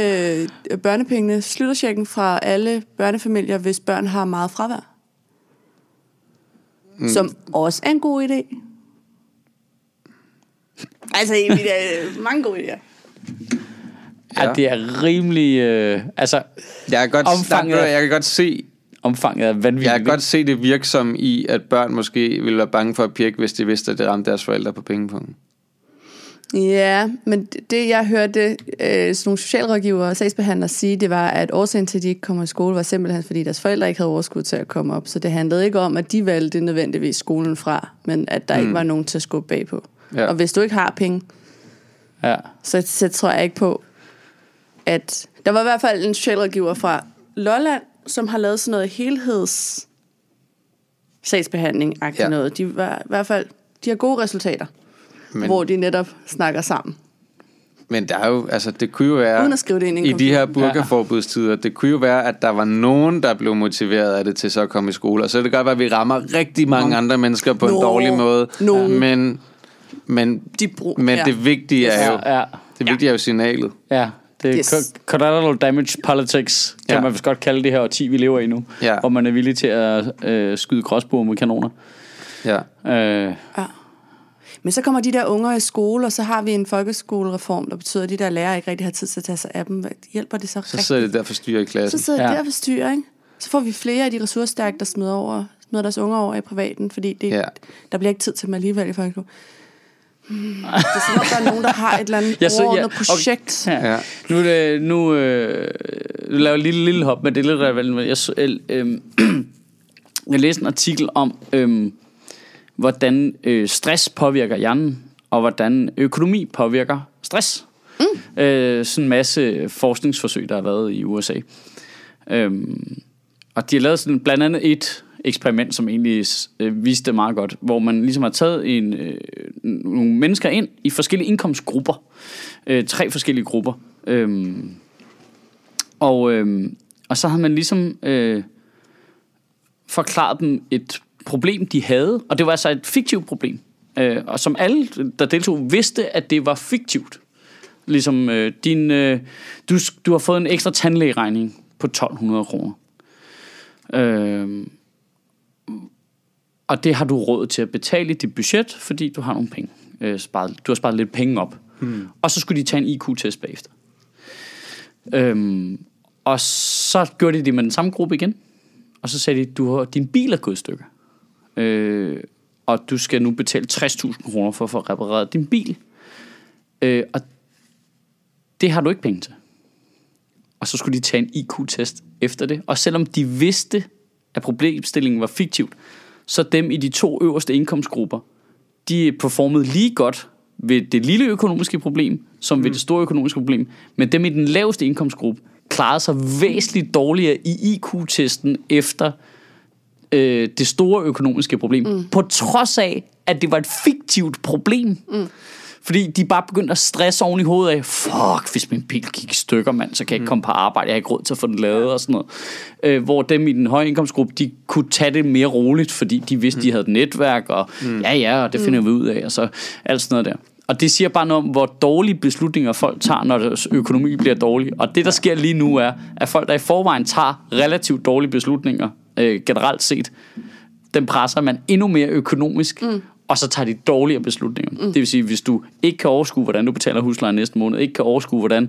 øh, børnepengene, sluttersjekken fra alle børnefamilier, hvis børn har meget fravær. Mm. Som også er en god idé. Altså, egentlig er mange gode idéer. Ja, det er rimelig... Øh, altså, Jeg kan godt, Omfanget af- jeg kan godt se, omfanget er vanvittigt. jeg kan godt se det virksom i, at børn måske ville være bange for at pjekke, hvis de vidste, at det ramte deres forældre på pengepunkten. Ja, men det- jeg hørte øh, sådan nogle socialrådgivere og sagsbehandlere sige, det var, at årsagen til, at de ikke kommer i skole, var simpelthen, fordi deres forældre ikke havde overskud til at komme op. Så det handlede ikke om, at de valgte nødvendigvis skolen fra, men at der mm. ikke var nogen til at skubbe bagpå. Ja. Ja. Og hvis du ikke har penge, Ja. så, så tror jeg ikke på, at... Der var i hvert fald en socialrådgiver fra Lolland, som har lavet sådan noget helheds sagsbehandling Ja. noget. De var i hvert fald de har gode resultater, Men, hvor de netop snakker sammen. men der er jo, altså, det kunne jo være, Uden at skrive det ind i en i de her burkaforbudstider, det kunne jo være, at der var nogen, der blev motiveret af det til så at komme i skole. Og så er det godt være, at vi rammer rigtig mange andre mennesker på en Nå, dårlig måde. nogen. Men, men, De brug, men det vigtige er jo, Ja, ja. det vigtige er jo signalet. Ja, Det er Yes. collateral damage politics, kan Ja. ja. man vist godt kalde det her årti, vi lever i nu. Ja. Hvor man er villig til at øh, skyde gråsbuer med kanoner. Ja. Øh, Men så kommer de der unger i skole, og så har vi en folkeskolereform, der betyder, at de der lærere ikke rigtig har tid til at tage sig af dem. Hjælper det så, Så rigtigt? sidder det der for styre i klassen. Så sidder ja. Ja. der for styr, ikke? Så får vi flere af de ressourcestærke, der smider, over, smider deres unger over i privaten, fordi det, Ja. ja. der bliver ikke tid til dem alligevel i folkeskole. Hmm. Det er som om, der er nogen, der har et eller andet Ja, så- ja, okay. projekt. Ja. Ja. Nu, det, nu øh, nu laver jeg et lille, lille hop, men det er lidt relevant. Jeg, så- øh, øh, jeg læste en artikel om, øh, hvordan øh, stress påvirker hjernen, og hvordan økonomi påvirker stress. Mm. Øh, sådan en masse forskningsforsøg, der har været i USA. Øhm, og de har lavet sådan blandt andet et eksperiment, som egentlig øh, viste det meget godt, hvor man ligesom har taget en, øh, nogle mennesker ind i forskellige indkomstgrupper. Øh, tre forskellige grupper. Øhm, og, øh, og så har man ligesom øh, forklaret dem et problem, de havde, og det var altså et fiktivt problem. Øh, og som alle, der deltog, vidste, at det var fiktivt. Ligesom øh, din, øh, du, du har fået en ekstra tandlægeregning på 1200 kroner. Øh, og det har du råd til at betale i dit budget, fordi du har nogle penge. Øh, sparet, du har sparet lidt penge op. Hmm. Og så skulle de tage en IQ-test bagefter. Øhm, og så gjorde de det med den samme gruppe igen. Og så sagde de, du har, din bil er gået i stykker. Øh, og du skal nu betale 60.000 kroner for at få repareret din bil. Øh, og det har du ikke penge til. Og så skulle de tage en IQ-test efter det. Og selvom de vidste, at problemstillingen var fiktivt, så dem i de to øverste indkomstgrupper, de performede lige godt ved det lille økonomiske problem, som ved det store økonomiske problem. Men dem i den laveste indkomstgruppe klarede sig væsentligt dårligere i IQ-testen efter øh, det store økonomiske problem. Mm. På trods af, at det var et fiktivt problem. Mm. Fordi de bare begyndte at stresse oven i hovedet af, fuck, hvis min bil gik i stykker, mand, så kan jeg ikke komme på arbejde, jeg har ikke råd til at få den lavet og sådan noget. Øh, hvor dem i den høje indkomstgruppe, de kunne tage det mere roligt, fordi de vidste, de havde et netværk, og ja, ja, og det finder vi ud af, og så alt sådan noget der. Og det siger bare noget om, hvor dårlige beslutninger folk tager, når deres økonomi bliver dårlig. Og det, der sker lige nu, er, at folk, der i forvejen tager relativt dårlige beslutninger, øh, generelt set, den presser man endnu mere økonomisk, mm. Og så tager de dårligere beslutninger. Mm. Det vil sige, hvis du ikke kan overskue, hvordan du betaler husleje næste måned, ikke kan overskue, hvordan,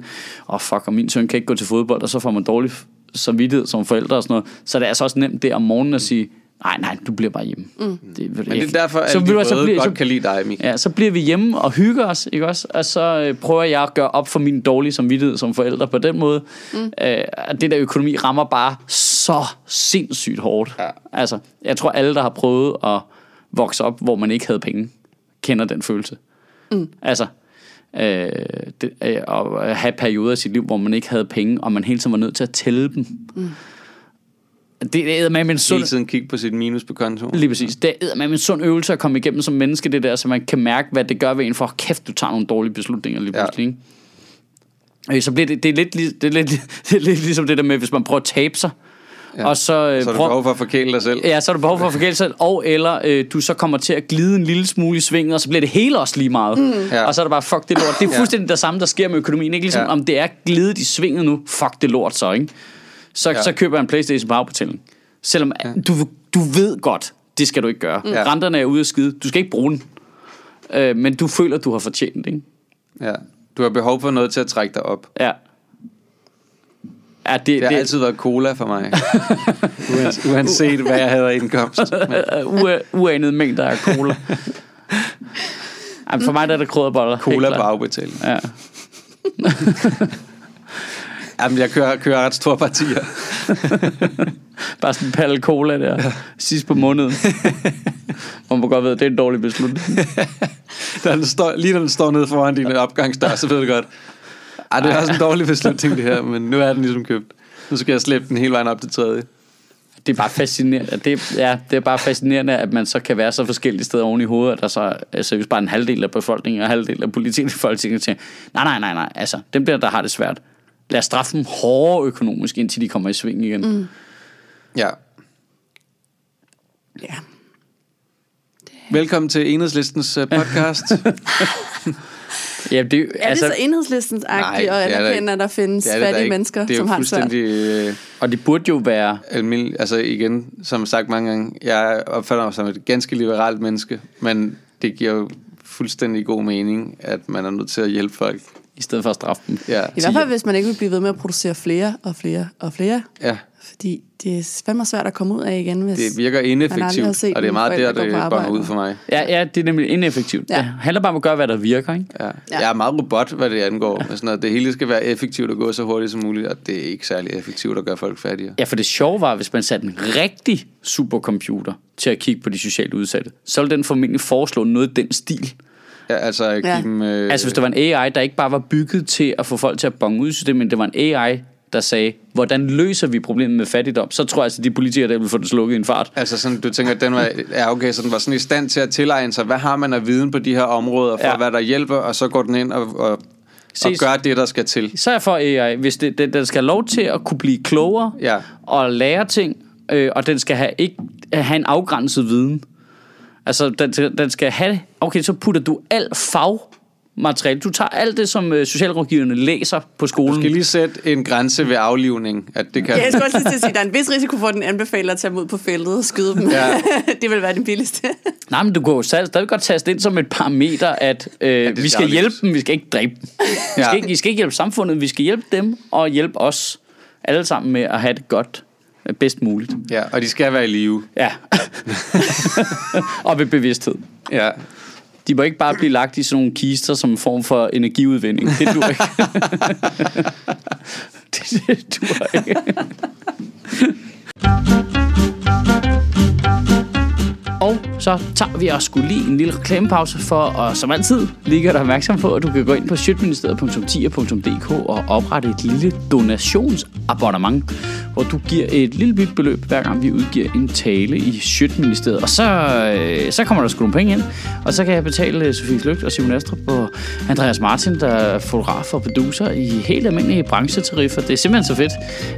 åh oh, fuck, og min søn kan ikke gå til fodbold, og så får man dårlig samvittighed som forældre og sådan noget, så er det altså også nemt der om morgenen at sige, nej, nej, du bliver bare hjemme. Mm. Det, Men det er derfor, at alle de hvad, røde bliver- godt kan lide dig, Michael. Ja, så bliver vi hjemme og hygger os, ikke også? Og så øh, prøver jeg at gøre op for min dårlige samvittighed som forældre på den måde. Mm. Øh, at det der økonomi rammer bare så sindssygt hårdt. Ja. Altså, jeg tror alle, der har prøvet at vokse op, hvor man ikke havde penge, kender den følelse. Mm. Altså, øh, det, øh, at have perioder i sit liv, hvor man ikke havde penge, og man hele tiden var nødt til at tælle dem. Mm. Det er med en sund... Hele tiden kigge på sit minus på kontoen. Lige præcis. Det er med en sund øvelse at komme igennem som menneske, det der, så man kan mærke, hvad det gør ved en, for kæft, du tager nogle dårlige beslutninger lige Ja. pludselig. Ikke? Øh, Så bliver det, det, er lidt, det, er lidt, det er lidt ligesom det der med, hvis man prøver at tabe sig, Ja. og så, øh, Så er du prøver- behov for at forkæle dig selv. Ja, så er du behov for at forkæle sig, og eller øh, du så kommer til at glide en lille smule i svingen, og så bliver det hele også lige meget. Mm. Ja. Og så er det bare, fuck det lort. Det er Ja. fuldstændig det samme, der sker med økonomien. Ikke ligesom, Ja. om det er glidet i svinget nu, fuck det lort så, ikke? Så, Ja. så køber jeg en Playstation på afbetaling. Selvom ja. du, du ved godt, det skal du ikke gøre. Ja. Renterne er ude af skide. Du skal ikke bruge den. Øh, men du føler, du har fortjent det, ikke? Ja. Du har behov for noget til at trække dig op. Ja. Ja, det, Det har det, altid været cola for mig. Uans- Uanset hvad jeg havde af indkomst. Uh, uanede mængder af cola. Ej, for mig der er det krydderboller. cola på afbetaling. Ja. Jamen, jeg kører, kører ret store partier. Bare sådan en palle cola der, ja. sidst på måneden. Man godt ved, at det er en dårlig beslutning. Da den står, lige når den står nede foran din opgangsdør, så ved du godt, ej, det er også en dårlig beslutning det her, men nu er den ligesom købt. Nu skal jeg slippe den hele vejen op til tredje. Det er bare fascinerende. Det, ja, det er bare fascinerende, at man så kan være så forskellige steder oven i hovedet, at der så er seriøst bare en halvdel af befolkningen og en halvdel af politikken i Folketinget til, nej, nej, nej, nej, altså, dem der, der har det svært, lad os straffe dem hårdere økonomisk, indtil de kommer i sving igen. Mm. Ja. Ja. Velkommen til Enhedslistens øh, podcast. Ja, det, Er altså, det så enhedslistens agtigt og er der anerkende, at der findes Det er det fattige ikke. mennesker, det er som har det svært? fuldstændig øh, Og det burde jo være... almindelig, altså igen, som sagt mange gange, jeg opfatter mig som et ganske liberalt menneske, men det giver jo fuldstændig god mening, at man er nødt til at hjælpe folk. I stedet for at straffe dem. Ja, I hvert fald, hvis man ikke vil blive ved med at producere flere og flere og flere. ja Fordi det er fandme svært at komme ud af igen, hvis... det virker ineffektivt, set og det er meget der, det bonger ud for mig. Ja, ja, det er nemlig ineffektivt. Ja. Det handler bare om at gøre, hvad der virker, ikke? Ja. Ja. Jeg er meget robot, hvad det angår. Ja. Sådan noget. Det hele skal være effektivt og gå så hurtigt som muligt, og det er ikke særlig effektivt at gøre folk fattigere. Ja, for det sjove var, hvis man satte en rigtig supercomputer til at kigge på de socialt udsatte, så ville den formentlig foreslå noget i den stil. Ja, altså give Ja. dem... Øh, Altså hvis der var en AI, der ikke bare var bygget til at få folk til at bonge ud i systemet, men det var en AI, der sagde, hvordan løser vi problemet med fattigdom, så tror jeg altså, at de politikere, der ville få det slukket i en fart. Altså sådan, du tænker, at den var, ja, okay, så den var sådan i stand til at tilegne sig, hvad har man af viden på de her områder, for Ja. hvad der hjælper, og så går den ind og, og, og Ses. gør det, der skal til. Så er jeg for AI, hvis det, det, den skal have lov til at kunne blive klogere Ja. og lære ting, øh, og den skal have, ikke, have en afgrænset viden. Altså, den, skal- den skal have, okay, så putter du alt fagmateriale, du tager alt det, som øh, socialrådgiverne læser på Du skolen. skal lige sætte en grænse ved aflivning, at det kan... Ja, jeg skulle også lige til at sige, at der er en vis risiko for, at den anbefaler at tage dem ud på feltet og skyde dem. Ja. det vil være det billigste. Nej, men du kan jo stadig godt taste ind som et parameter, at øh, ja, vi skal hjælpe dem, vi skal ikke dræbe dem. Vi Ja. skal, ikke, vi skal ikke hjælpe samfundet, vi skal hjælpe dem og hjælpe os alle sammen med at have det godt bedst muligt. Ja, og de skal være i live. Ja. og ved bevidsthed. Ja. De må ikke bare blive lagt i sådan nogle kister som en form for energiudvinding. Det dur ikke. det, det dur ikke. Og så tager vi også skulle lige en lille reklamepause for, og som altid, lige gør dig opmærksom på, at du kan gå ind på sjøtministeriet.10.dk og oprette et lille donationsabonnement, hvor du giver et lille bit beløb, hver gang vi udgiver en tale i Sjøtministeriet. Og så, øh, så kommer der sgu nogle penge ind, og så kan jeg betale øh, Sofie Flygt og Simon Astrup og Andreas Martin, der er fotograf og producer i helt almindelige branchetariffer. Det er simpelthen så fedt,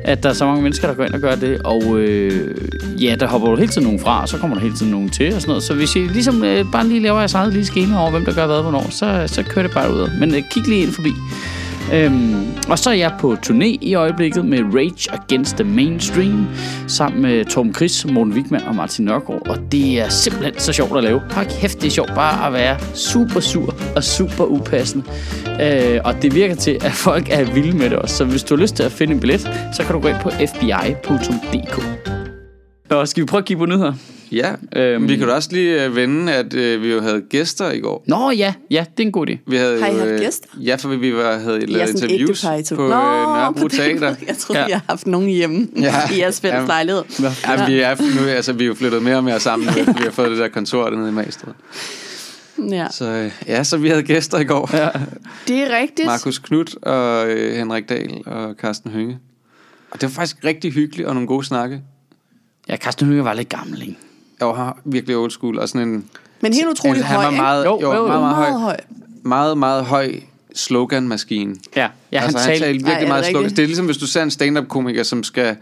at der er så mange mennesker, der går ind og gør det. Og øh, ja, der hopper jo hele tiden nogen fra, og så kommer der hele tiden nogen til og sådan noget. Så hvis I ligesom øh, bare lige laver jeres eget lille schema over, hvem der gør hvad hvornår, så, så kører det bare ud. Men øh, kig lige ind forbi. Øhm, og så er jeg på turné i øjeblikket med Rage Against the Mainstream sammen med Tom Chris, Morten Wigman og Martin Nørgaard. Og det er simpelthen så sjovt at lave. Har kæft, det er sjovt bare at være super sur og super upassende. Øh, og det virker til, at folk er vilde med det også. Så hvis du har lyst til at finde en billet, så kan du gå ind på fbi.dk. Og skal vi prøve at kigge på nyheder? Ja, Øhm. vi kan da også lige øh, vende, at øh, vi jo havde gæster i går. Nå ja, ja, det er en god idé. Vi havde, Har I haft øh, gæster? Ja, for vi var, havde lavet sådan interviews ægtepar, I på to. øh, Nørrebro på Teater. måde. Jeg troede, Ja. ja. I har haft nogen hjemme Ja. ja. i jeres fælles Ja. lejlighed. Ja, vi er, nu, altså, vi er jo flyttet mere og mere sammen, efter vi har fået det der kontor dernede i Magstred. Ja. Så øh, ja, så vi havde gæster i går. Ja. Det er rigtigt. Markus Knudt og øh, Henrik Dahl og Carsten Hønge. Og det var faktisk rigtig hyggeligt og nogle gode snakke. Ja, Carsten Hønge var lidt gammel, ikke? Jeg var virkelig old school og sådan en... Men helt utroligt han høj, var meget, Jo, jo, jo. meget, meget, Meget høj. høj. Meget, meget høj slogan-maskine. Ja, ja han, altså, han talte... talte virkelig Ej, er det meget slogan. Det er ligesom, hvis du ser en stand-up-komiker, som skal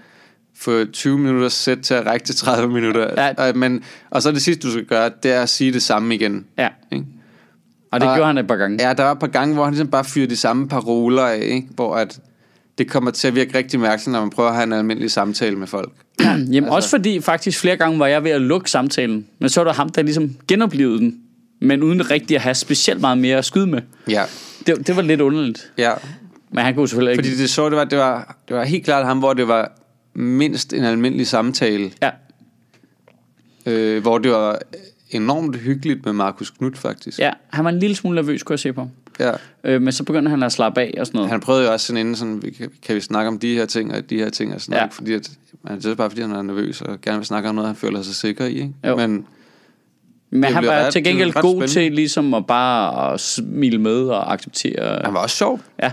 få 20 minutter sæt til at række til 30 minutter. Ja. Og, men, og så det sidste, du skal gøre, det er at sige det samme igen. Ja, Ikke? og det Og- gjorde han et par gange. Ja, der var et par gange, hvor han ligesom bare fyrede de samme paroler af, ikke? hvor at det kommer til at virke rigtig mærkeligt, når man prøver at have en almindelig samtale med folk. Jamen Altså- også fordi faktisk flere gange var jeg ved at lukke samtalen, men så var der ham, der ligesom genoplevede den, men uden rigtig at have specielt meget mere at skyde med. Ja, Det, det var lidt underligt, ja. men han kunne selvfølgelig ikke... Fordi det så, det var, det var, det var helt klart ham, hvor det var mindst en almindelig samtale, Ja, øh, hvor det var enormt hyggeligt med Markus Knudt, faktisk. ja, han var en lille smule nervøs, kunne jeg se på. Ja. Øh, men så begyndte han at slappe af og sådan noget. Han prøvede jo også sådan inden, sådan, vi kan, vi snakke om de her ting og de her ting og sådan Ja. noget, fordi at, men det er bare fordi, han er nervøs og gerne vil snakke om noget, han føler sig sikker i. Ikke? Jo. Men Men han var ret- til gengæld god spændende. til ligesom at bare at smile med og acceptere. han var også sjov Ja,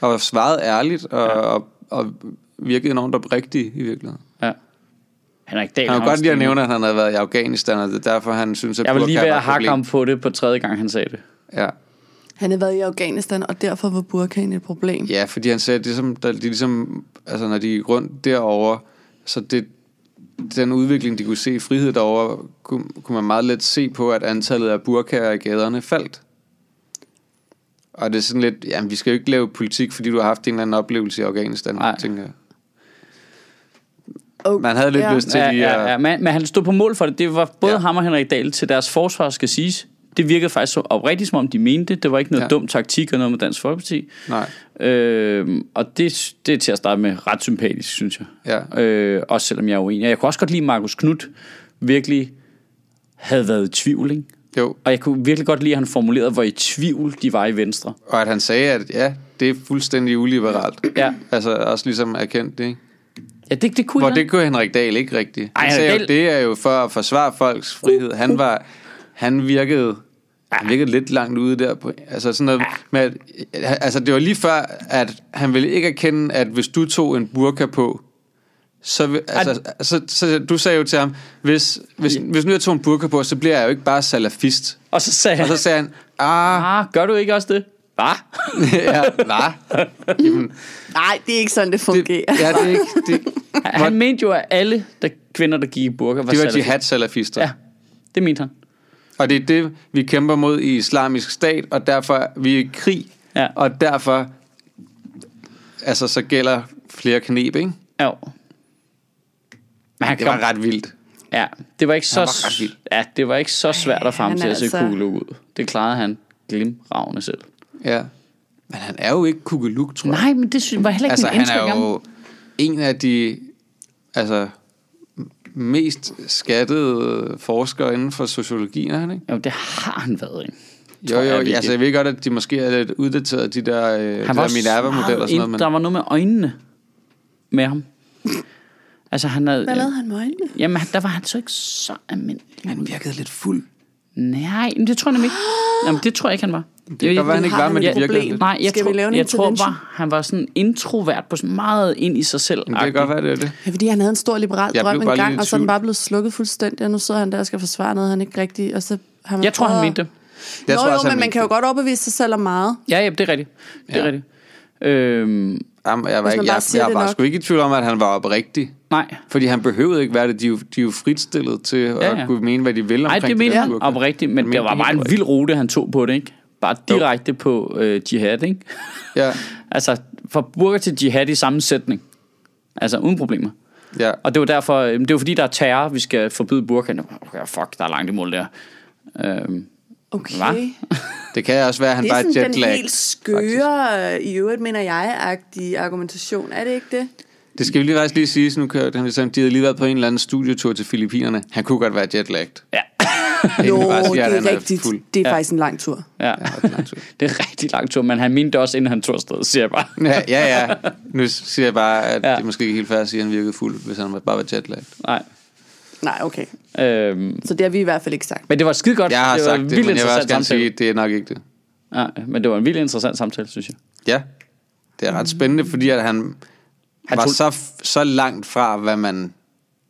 og svarede ærligt og, ja. og, og virkede enormt oprigtig i virkeligheden. ja. Henrik Dahl Han kunne godt lige at nævne, at han havde været i Afghanistan, og det er derfor, han synes, at Jeg var lige ved at hakke ham på det på tredje gang, han sagde det. Ja. Han har været i Afghanistan, og derfor var burkaen et problem. ja, fordi han sagde, at ligesom, der, de ligesom, altså, når de gik rundt derovre, så det, den udvikling, de kunne se i frihed derovre, kunne, kunne man meget let se på, at antallet af burkaer i gaderne faldt. Og det er sådan lidt, jamen vi skal jo ikke lave politik, fordi du har haft en eller anden oplevelse i Afghanistan, Nej. tænker jeg. Oh, Man havde lidt lyst til Ja, lige ja, at... ja, men, men han stod på mål for det. Det var både Ja. ja. ham og Henrik Dahl til deres forsvar, skal siges. Det virkede faktisk så oprigtigt, som om de mente det. Det var ikke noget Ja. dum taktik og noget med Dansk Folkeparti. Nej, Øh, og det, det er til at starte med ret sympatisk, synes jeg. ja. Øh, også selvom jeg er uenig. Jeg kunne også godt lide, at Markus Knudt virkelig havde været i tvivl, ikke? Jo, Og jeg kunne virkelig godt lide, at han formulerede, hvor i tvivl de var i Venstre. og at han sagde, at ja, det er fuldstændig uliberalt. Ja, Altså også ligesom erkendt det, ikke? ja det, det kunne Hvor jeg. det kunne Henrik Dahl ikke rigtigt. Ej, Han Henrik sagde Dahl- det er jo for at forsvare folks frihed. Han var, han virkede, han virkede lidt langt ude der. På, altså sådan noget med, at, altså det var lige før, at han ville ikke erkende, at hvis du tog en burka på, så, altså, så, så, du sagde jo til ham, hvis, hvis, hvis nu jeg tog en burka på, så bliver jeg jo ikke bare salafist. Og så sagde Og han, så sagde han, ah, ah, gør du ikke også det? Hvad? ja, hvad? Nej, det er ikke sådan, det det, fungerer. ja, det er ikke, det, Han, han mente jo, at alle der, kvinder, der gik i burka, var, de var salafister. jihad-salafister. Ja, det mente han. Og det er det, vi kæmper mod i islamisk stat, og derfor er vi i krig, Ja. og derfor altså, så gælder flere knep, ikke? Ja. Men han Det kom, var ret vildt. ja, det var ikke så, Han var ja, det var ikke så svært at få ham han til er at se altså- cool ud. Det klarede han glimragende selv. Ja. Men han er jo ikke kugeluk, tror jeg. Nej, men det synes, var heller ikke altså, min han indtryk er af ham. jo en af de altså, mest skattede forskere inden for sociologi, er han ikke? Jo, det har han været, ikke? Jo, jeg jo, virkelig. altså jeg ved godt, at de måske er lidt uddateret, de der, øh, de Han der Minerva-modeller og sådan noget, men Der var noget med øjnene med ham. Altså, han havde... Hvad lavede han med øjnene? Jamen, der var han så ikke så almindelig. han virkede lidt fuld. Nej, men det tror jeg nemlig ikke. Jamen, det tror jeg ikke, han var. Det kan godt være, han ikke var, men et det virker lidt. Nej, jeg Skal tror, vi lave en jeg tror bare, han var sådan introvert på sådan meget ind i sig selv. Men det kan godt være, det er det. Ja, fordi han havde en stor liberal Jeg drøm en gang, og så er den bare blevet slukket fuldstændig, og nu sidder han der og skal forsvare noget, han ikke rigtig, og så har man Jeg tror, han mente det. Jeg Nå tror jo, også, men man kan jo godt overbevise sig selv om meget. Ja, ja, det er rigtigt. Det er Ja. rigtigt. Øhm, Jamen, jeg var, ikke, jeg, jeg det var sgu ikke i tvivl om, at han var oprigtig. Nej, Fordi han behøvede ikke være det. De er jo, de er jo fritstillet til at Ja, ja. kunne mene, hvad de vil nej, omkring det mener burka. oprigtigt, men det var det bare en vild rute, han tog på det, ikke? Bare direkte på øh, jihad, ikke? Ja, Altså, fra burger til jihad i samme sætning. Altså, uden problemer. ja. Og det var derfor, øh, det var fordi, der er terror, vi skal forbyde burkaen. Okay, fuck, der er langt imod der. Øhm, Okay. Hva? Det kan også være, at han Det er bare er sådan den helt skøre, i øvrigt mener jeg-agtige argumentation. Er det ikke det? Det skal vi lige faktisk lige sige, så nu kan han ligesom, de havde lige været på en eller anden studietur til Filippinerne. Han kunne godt være jetlagd. ja. Jo, kan bare sige, det er er rigtigt. fuld. Det er Ja. faktisk en lang tur. ja. Ja, det er lang tur. Det er rigtig lang tur, men han mente det også, inden han tog afsted, siger jeg bare. Ja, ja, ja. Nu siger jeg bare, at Ja. det er måske ikke helt fair at sige, at han virkede fuld, hvis han bare var jetlagd. Nej. Nej, okay. Øhm, Så det har vi i hvert fald ikke sagt. men det var skide godt. Jeg har det var sagt det, men jeg vil også gerne sige, at det er nok ikke det. Ja, men det var en vildt interessant samtale, synes jeg. Ja, det er ret spændende, fordi at han, Han var tog- så, så langt fra, hvad man...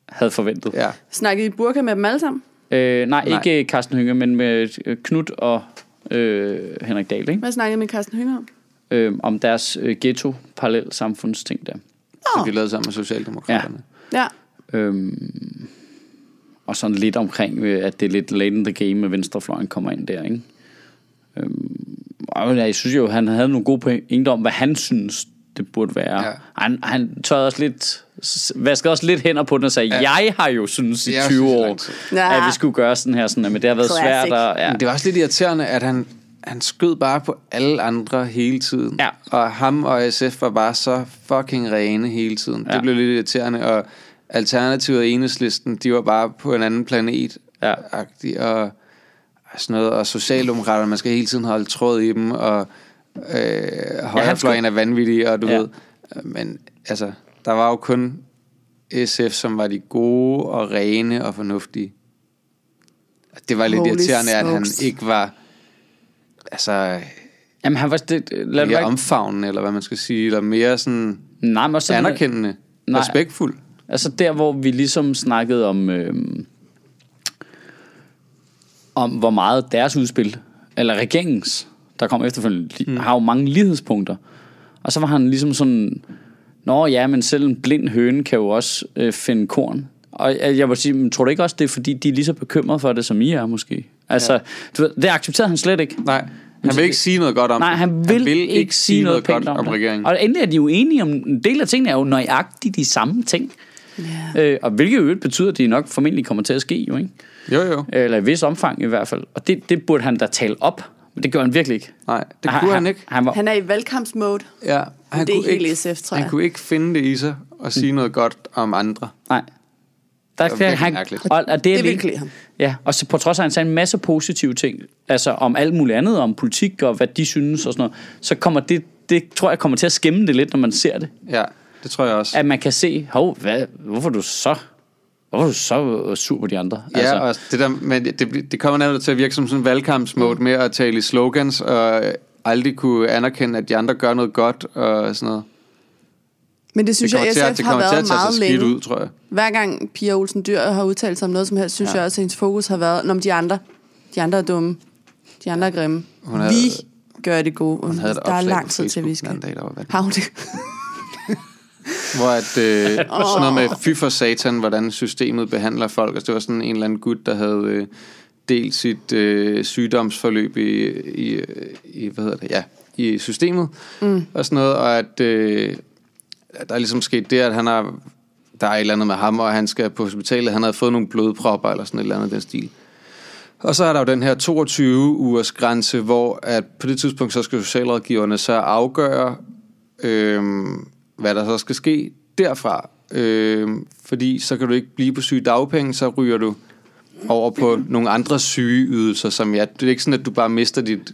Havde forventet. Ja, Snakkede I burka med dem alle sammen? Øh, nej, Nej. ikke Carsten Hønge, men med øh, Knut og øh, Henrik Dahl, ikke? Hvad snakkede I med Carsten Hønger om? Øh, om deres øh, ghetto parallel samfundsting der. som de lavede sammen med Socialdemokraterne. Ja. Øhm, og sådan lidt omkring, øh, at det er lidt late in the game, med venstrefløjen kommer ind der, ikke? Øhm, og jeg synes jo, han havde nogle gode pointer om, hvad han synes, det burde være. Ja. Han, han tørrede også lidt, vaskede også lidt hænder på den og sagde, ja. Jeg har jo synes i Det er 20 også år. Ja. at vi skulle gøre sådan her, sådan, men det har været Classic. svært. Og, ja. Men det var også lidt irriterende, at han, han skød bare på alle andre hele tiden. Ja. Og ham og SF var bare så fucking rene hele tiden. Ja. Det blev lidt irriterende, og Alternativet og Enhedslisten, de var bare på en anden planet. Ja. og, og sådan noget. Og Socialdemokraterne, man skal hele tiden holde tråd i dem, og øh, højrefløjen er vanvittig, og du Ja. ja. ved. Men altså, der var jo kun SF, som var de gode og rene og fornuftige. Det var lidt Holy irriterende, at han smokes. ikke var altså Jamen, han var... Det, lad mere være, omfavnende, eller hvad man skal sige, eller mere sådan nej, men også anerkendende, Nej. respektfuld. Altså der, hvor vi ligesom snakkede om, øhm, om hvor meget deres udspil, eller regeringens, der kom efterfølgende, de mm. har jo mange lighedspunkter. Og så var han ligesom sådan, Nå ja, men selv en blind høne kan jo også øh, finde korn. Og jeg, jeg vil sige, men tror du ikke også, det er fordi, de er lige så bekymrede for det, som I er måske? Altså, ja. du ved, det accepterede han slet ikke. Nej. Han vil ikke sige noget godt om Nej, det. han vil, ikke sige noget, pænt godt om, det. regeringen. Og endelig er de jo enige om, en del af tingene er jo nøjagtigt de samme ting. Ja. Øh, og hvilket jo betyder, at de nok formentlig kommer til at ske, jo ikke? Jo, jo. Eller i vis omfang i hvert fald. Og det, det burde han da tale op. Men det gør han virkelig ikke. Nej, det kunne han ikke. Han var, Han er i valgkampsmode. Ja, han Det er kunne helt ikke, SF, tror Han jeg. kunne ikke finde det i sig og sige noget godt om andre. nej. Der, virkelig han, mærkeligt. og, og det, er Det klæde ham. Ja, og så på trods af, at han sagde en masse positive ting, altså om alt muligt andet, om politik og hvad de synes og sådan noget, så kommer det, det tror jeg kommer til at skæmme det lidt, når man ser det. Ja, det tror jeg også. At man kan se, hov, hvad, hvorfor er du så, hvorfor er du så øh, sur på de andre? Ja, altså. og det, der, men det, det- det kommer nemlig til at virke som sådan en valgkampsmode med at tale i slogans og aldrig kunne anerkende, at de andre gør noget godt og sådan noget. Men det Det synes kommer, jeg, til, SF at, det har været meget længe. ud, tror jeg. Hver gang Pia Olsen Dyr har udtalt sig om noget som helst, synes Ja. jeg også, at hendes fokus har været, om de andre, de andre er dumme, de andre er grimme. Hun havde- vi gør det gode. Hun havde der er lang tid til, vi skal. dag, der var. Har hun det? Hvor at, øh, sådan noget med fy for satan, hvordan systemet behandler folk. Altså, det var sådan en eller anden gut, der havde øh, delt sit øh, sygdomsforløb i, i, i, hvad hedder det, ja, i systemet. Mm. Og sådan noget, og at øh, der er ligesom sket det, at han har, der er et eller andet med ham, og han skal på hospitalet, han havde fået nogle blodpropper, eller sådan et eller andet den stil. Og så er der jo den her 22 ugers grænse, hvor at på det tidspunkt, så skal socialrådgiverne så afgøre, øhm, hvad der så skal ske derfra. Øh, fordi så kan du ikke blive på syge dagpenge, så ryger du over på nogle andre sygeydelser, som ja, det er ikke sådan, at du bare mister dit,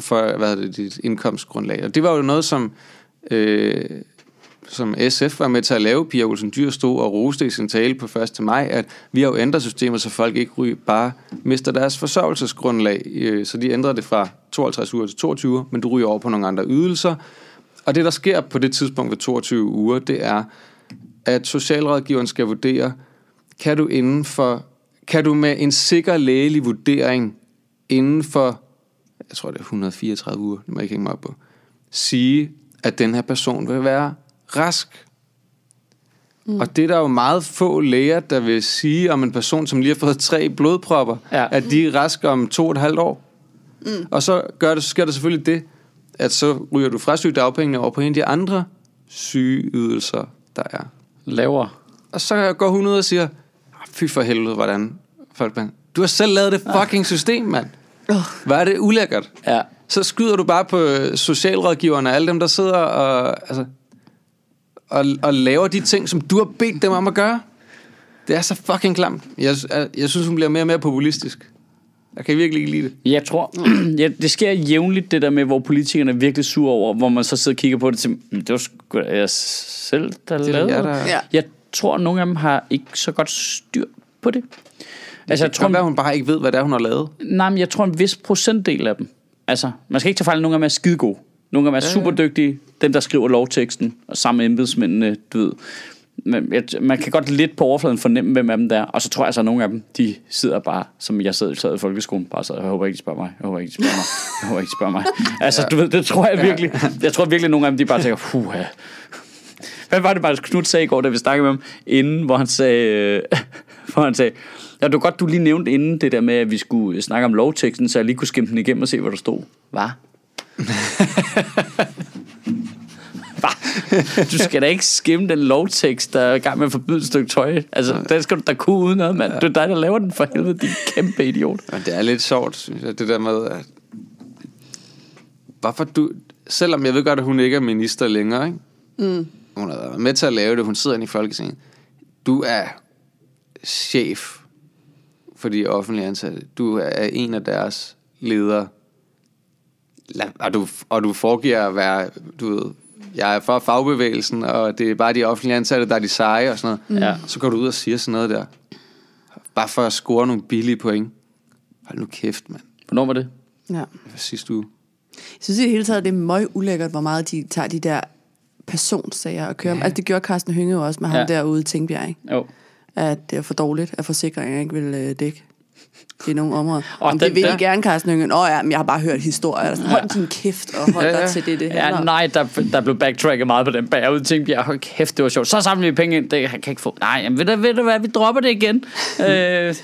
for, hvad hedder det, dit indkomstgrundlag. Og det var jo noget, som, øh, som SF var med til at lave. Pia Olsen Dyr stod og roste i sin tale på 1. maj, at vi har jo ændret systemet, så folk ikke ryger, bare mister deres forsørgelsesgrundlag. Øh, Så de ændrede det fra 52 uger til 22 men du ryger over på nogle andre ydelser. Og det, der sker på det tidspunkt ved 22 uger, det er, at socialrådgiveren skal vurdere, kan du inden for, kan du med en sikker lægelig vurdering inden for, jeg tror det er 134 uger, det må jeg ikke hænge mig op på, sige, at den her person vil være rask. Mm. Og det er der jo meget få læger, der vil sige om en person, som lige har fået tre blodpropper, Ja. at de er raske om to og et halvt år. Mm. Og så, gør det, så sker der selvfølgelig det, at så ryger du fra sygedagpengene over på en af de andre sygeydelser, der er. Lavere. Og så går hun ud og siger, "Ah, fy for helvede, hvordan folk man, du har selv lavet det fucking system, mand. Hvad er det ulækkert? Ja. Så skyder du bare på socialrådgiverne og alle dem, der sidder og, altså, og, og laver de ting, som du har bedt dem om at gøre. Det er så fucking klamt. Jeg, jeg, jeg synes, hun bliver mere og mere populistisk. Jeg kan virkelig ikke lide det. Jeg tror, ja, det sker jævnligt det der med, hvor politikerne er virkelig sur over, hvor man så sidder og kigger på det til, "Men det var sgu da jeg selv, der Det lavede det." der- Ja. Jeg tror, at nogle af dem har ikke så godt styr på det. Altså, jeg tror, være, hun bare ikke ved, hvad det er, hun har lavet. nej, men jeg tror en vis procentdel af dem. Altså, man skal ikke tage fejl, nogle af dem er skide gode. Nogle af dem er ja. super dygtige. Dem, der skriver lovteksten, og sammen med embedsmændene, du ved. Man kan godt lidt på overfladen fornemme, hvem af dem der er. Og så tror jeg altså, at nogle af dem, de sidder bare, som jeg sad, sad i folkeskolen, bare sad, jeg håber ikke, de spørger mig, jeg håber ikke, de spørger mig, jeg håber ikke, de spørger mig. Altså, du ved, det tror jeg virkelig. Jeg tror virkelig, at nogle af dem, de bare tænker, puha. Hvad var det, Marcus Knudt sagde i går, da vi snakkede med ham, inden, hvor han sagde, øh, hvor han sagde, ja, det var godt, du lige nævnte inden det der med, at vi skulle snakke om lovteksten, så jeg lige kunne skimme den igennem og se, hvad der stod. Hvad? Du skal da ikke skimme den lovtekst, der er i gang med at forbyde et stykke tøj. Altså, den skal du da kunne uden noget, mand. Det er dig, der laver den for helvede, din kæmpe idiot. Men det er lidt sjovt, synes jeg, det der med, at hvorfor du, selvom jeg ved godt, at hun ikke er minister længere, ikke? Mm. hun har været med til at lave det, hun sidder inde i Folketinget, du er chef for de offentlige ansatte, du er en af deres ledere, og du, og du foregiver at være, du ved, jeg er for fagbevægelsen, og det er bare de offentlige ansatte, der er de seje og sådan noget. Ja. Så går du ud og siger sådan noget der. Bare for at score nogle billige point. Hold nu kæft, mand. Hvornår var det? Ja. Hvad sidste uge? Jeg synes i det hele taget, det er møg ulækkert, hvor meget de tager de der personsager og kører. Ja. Altså det gjorde Carsten Hynge jo også med ham Ja. derude i Tingbjerg, ikke? Jo. At det er for dårligt, at forsikringer ikke vil øh, dække i nogle områder. Og den- det vil den- de gerne, Carsten Hynge. Nå ja, men jeg har bare hørt historier. Altså, hold din kæft og hold Ja, dig ja. til det, det Ja, handler om. nej, der, der blev backtracket meget på den bag. Jeg tænkte, jeg hold kæft, det var sjovt. Så samler vi penge ind. Det kan jeg ikke få. Nej, jamen, ved, du, ved du hvad, vi dropper det igen. øh,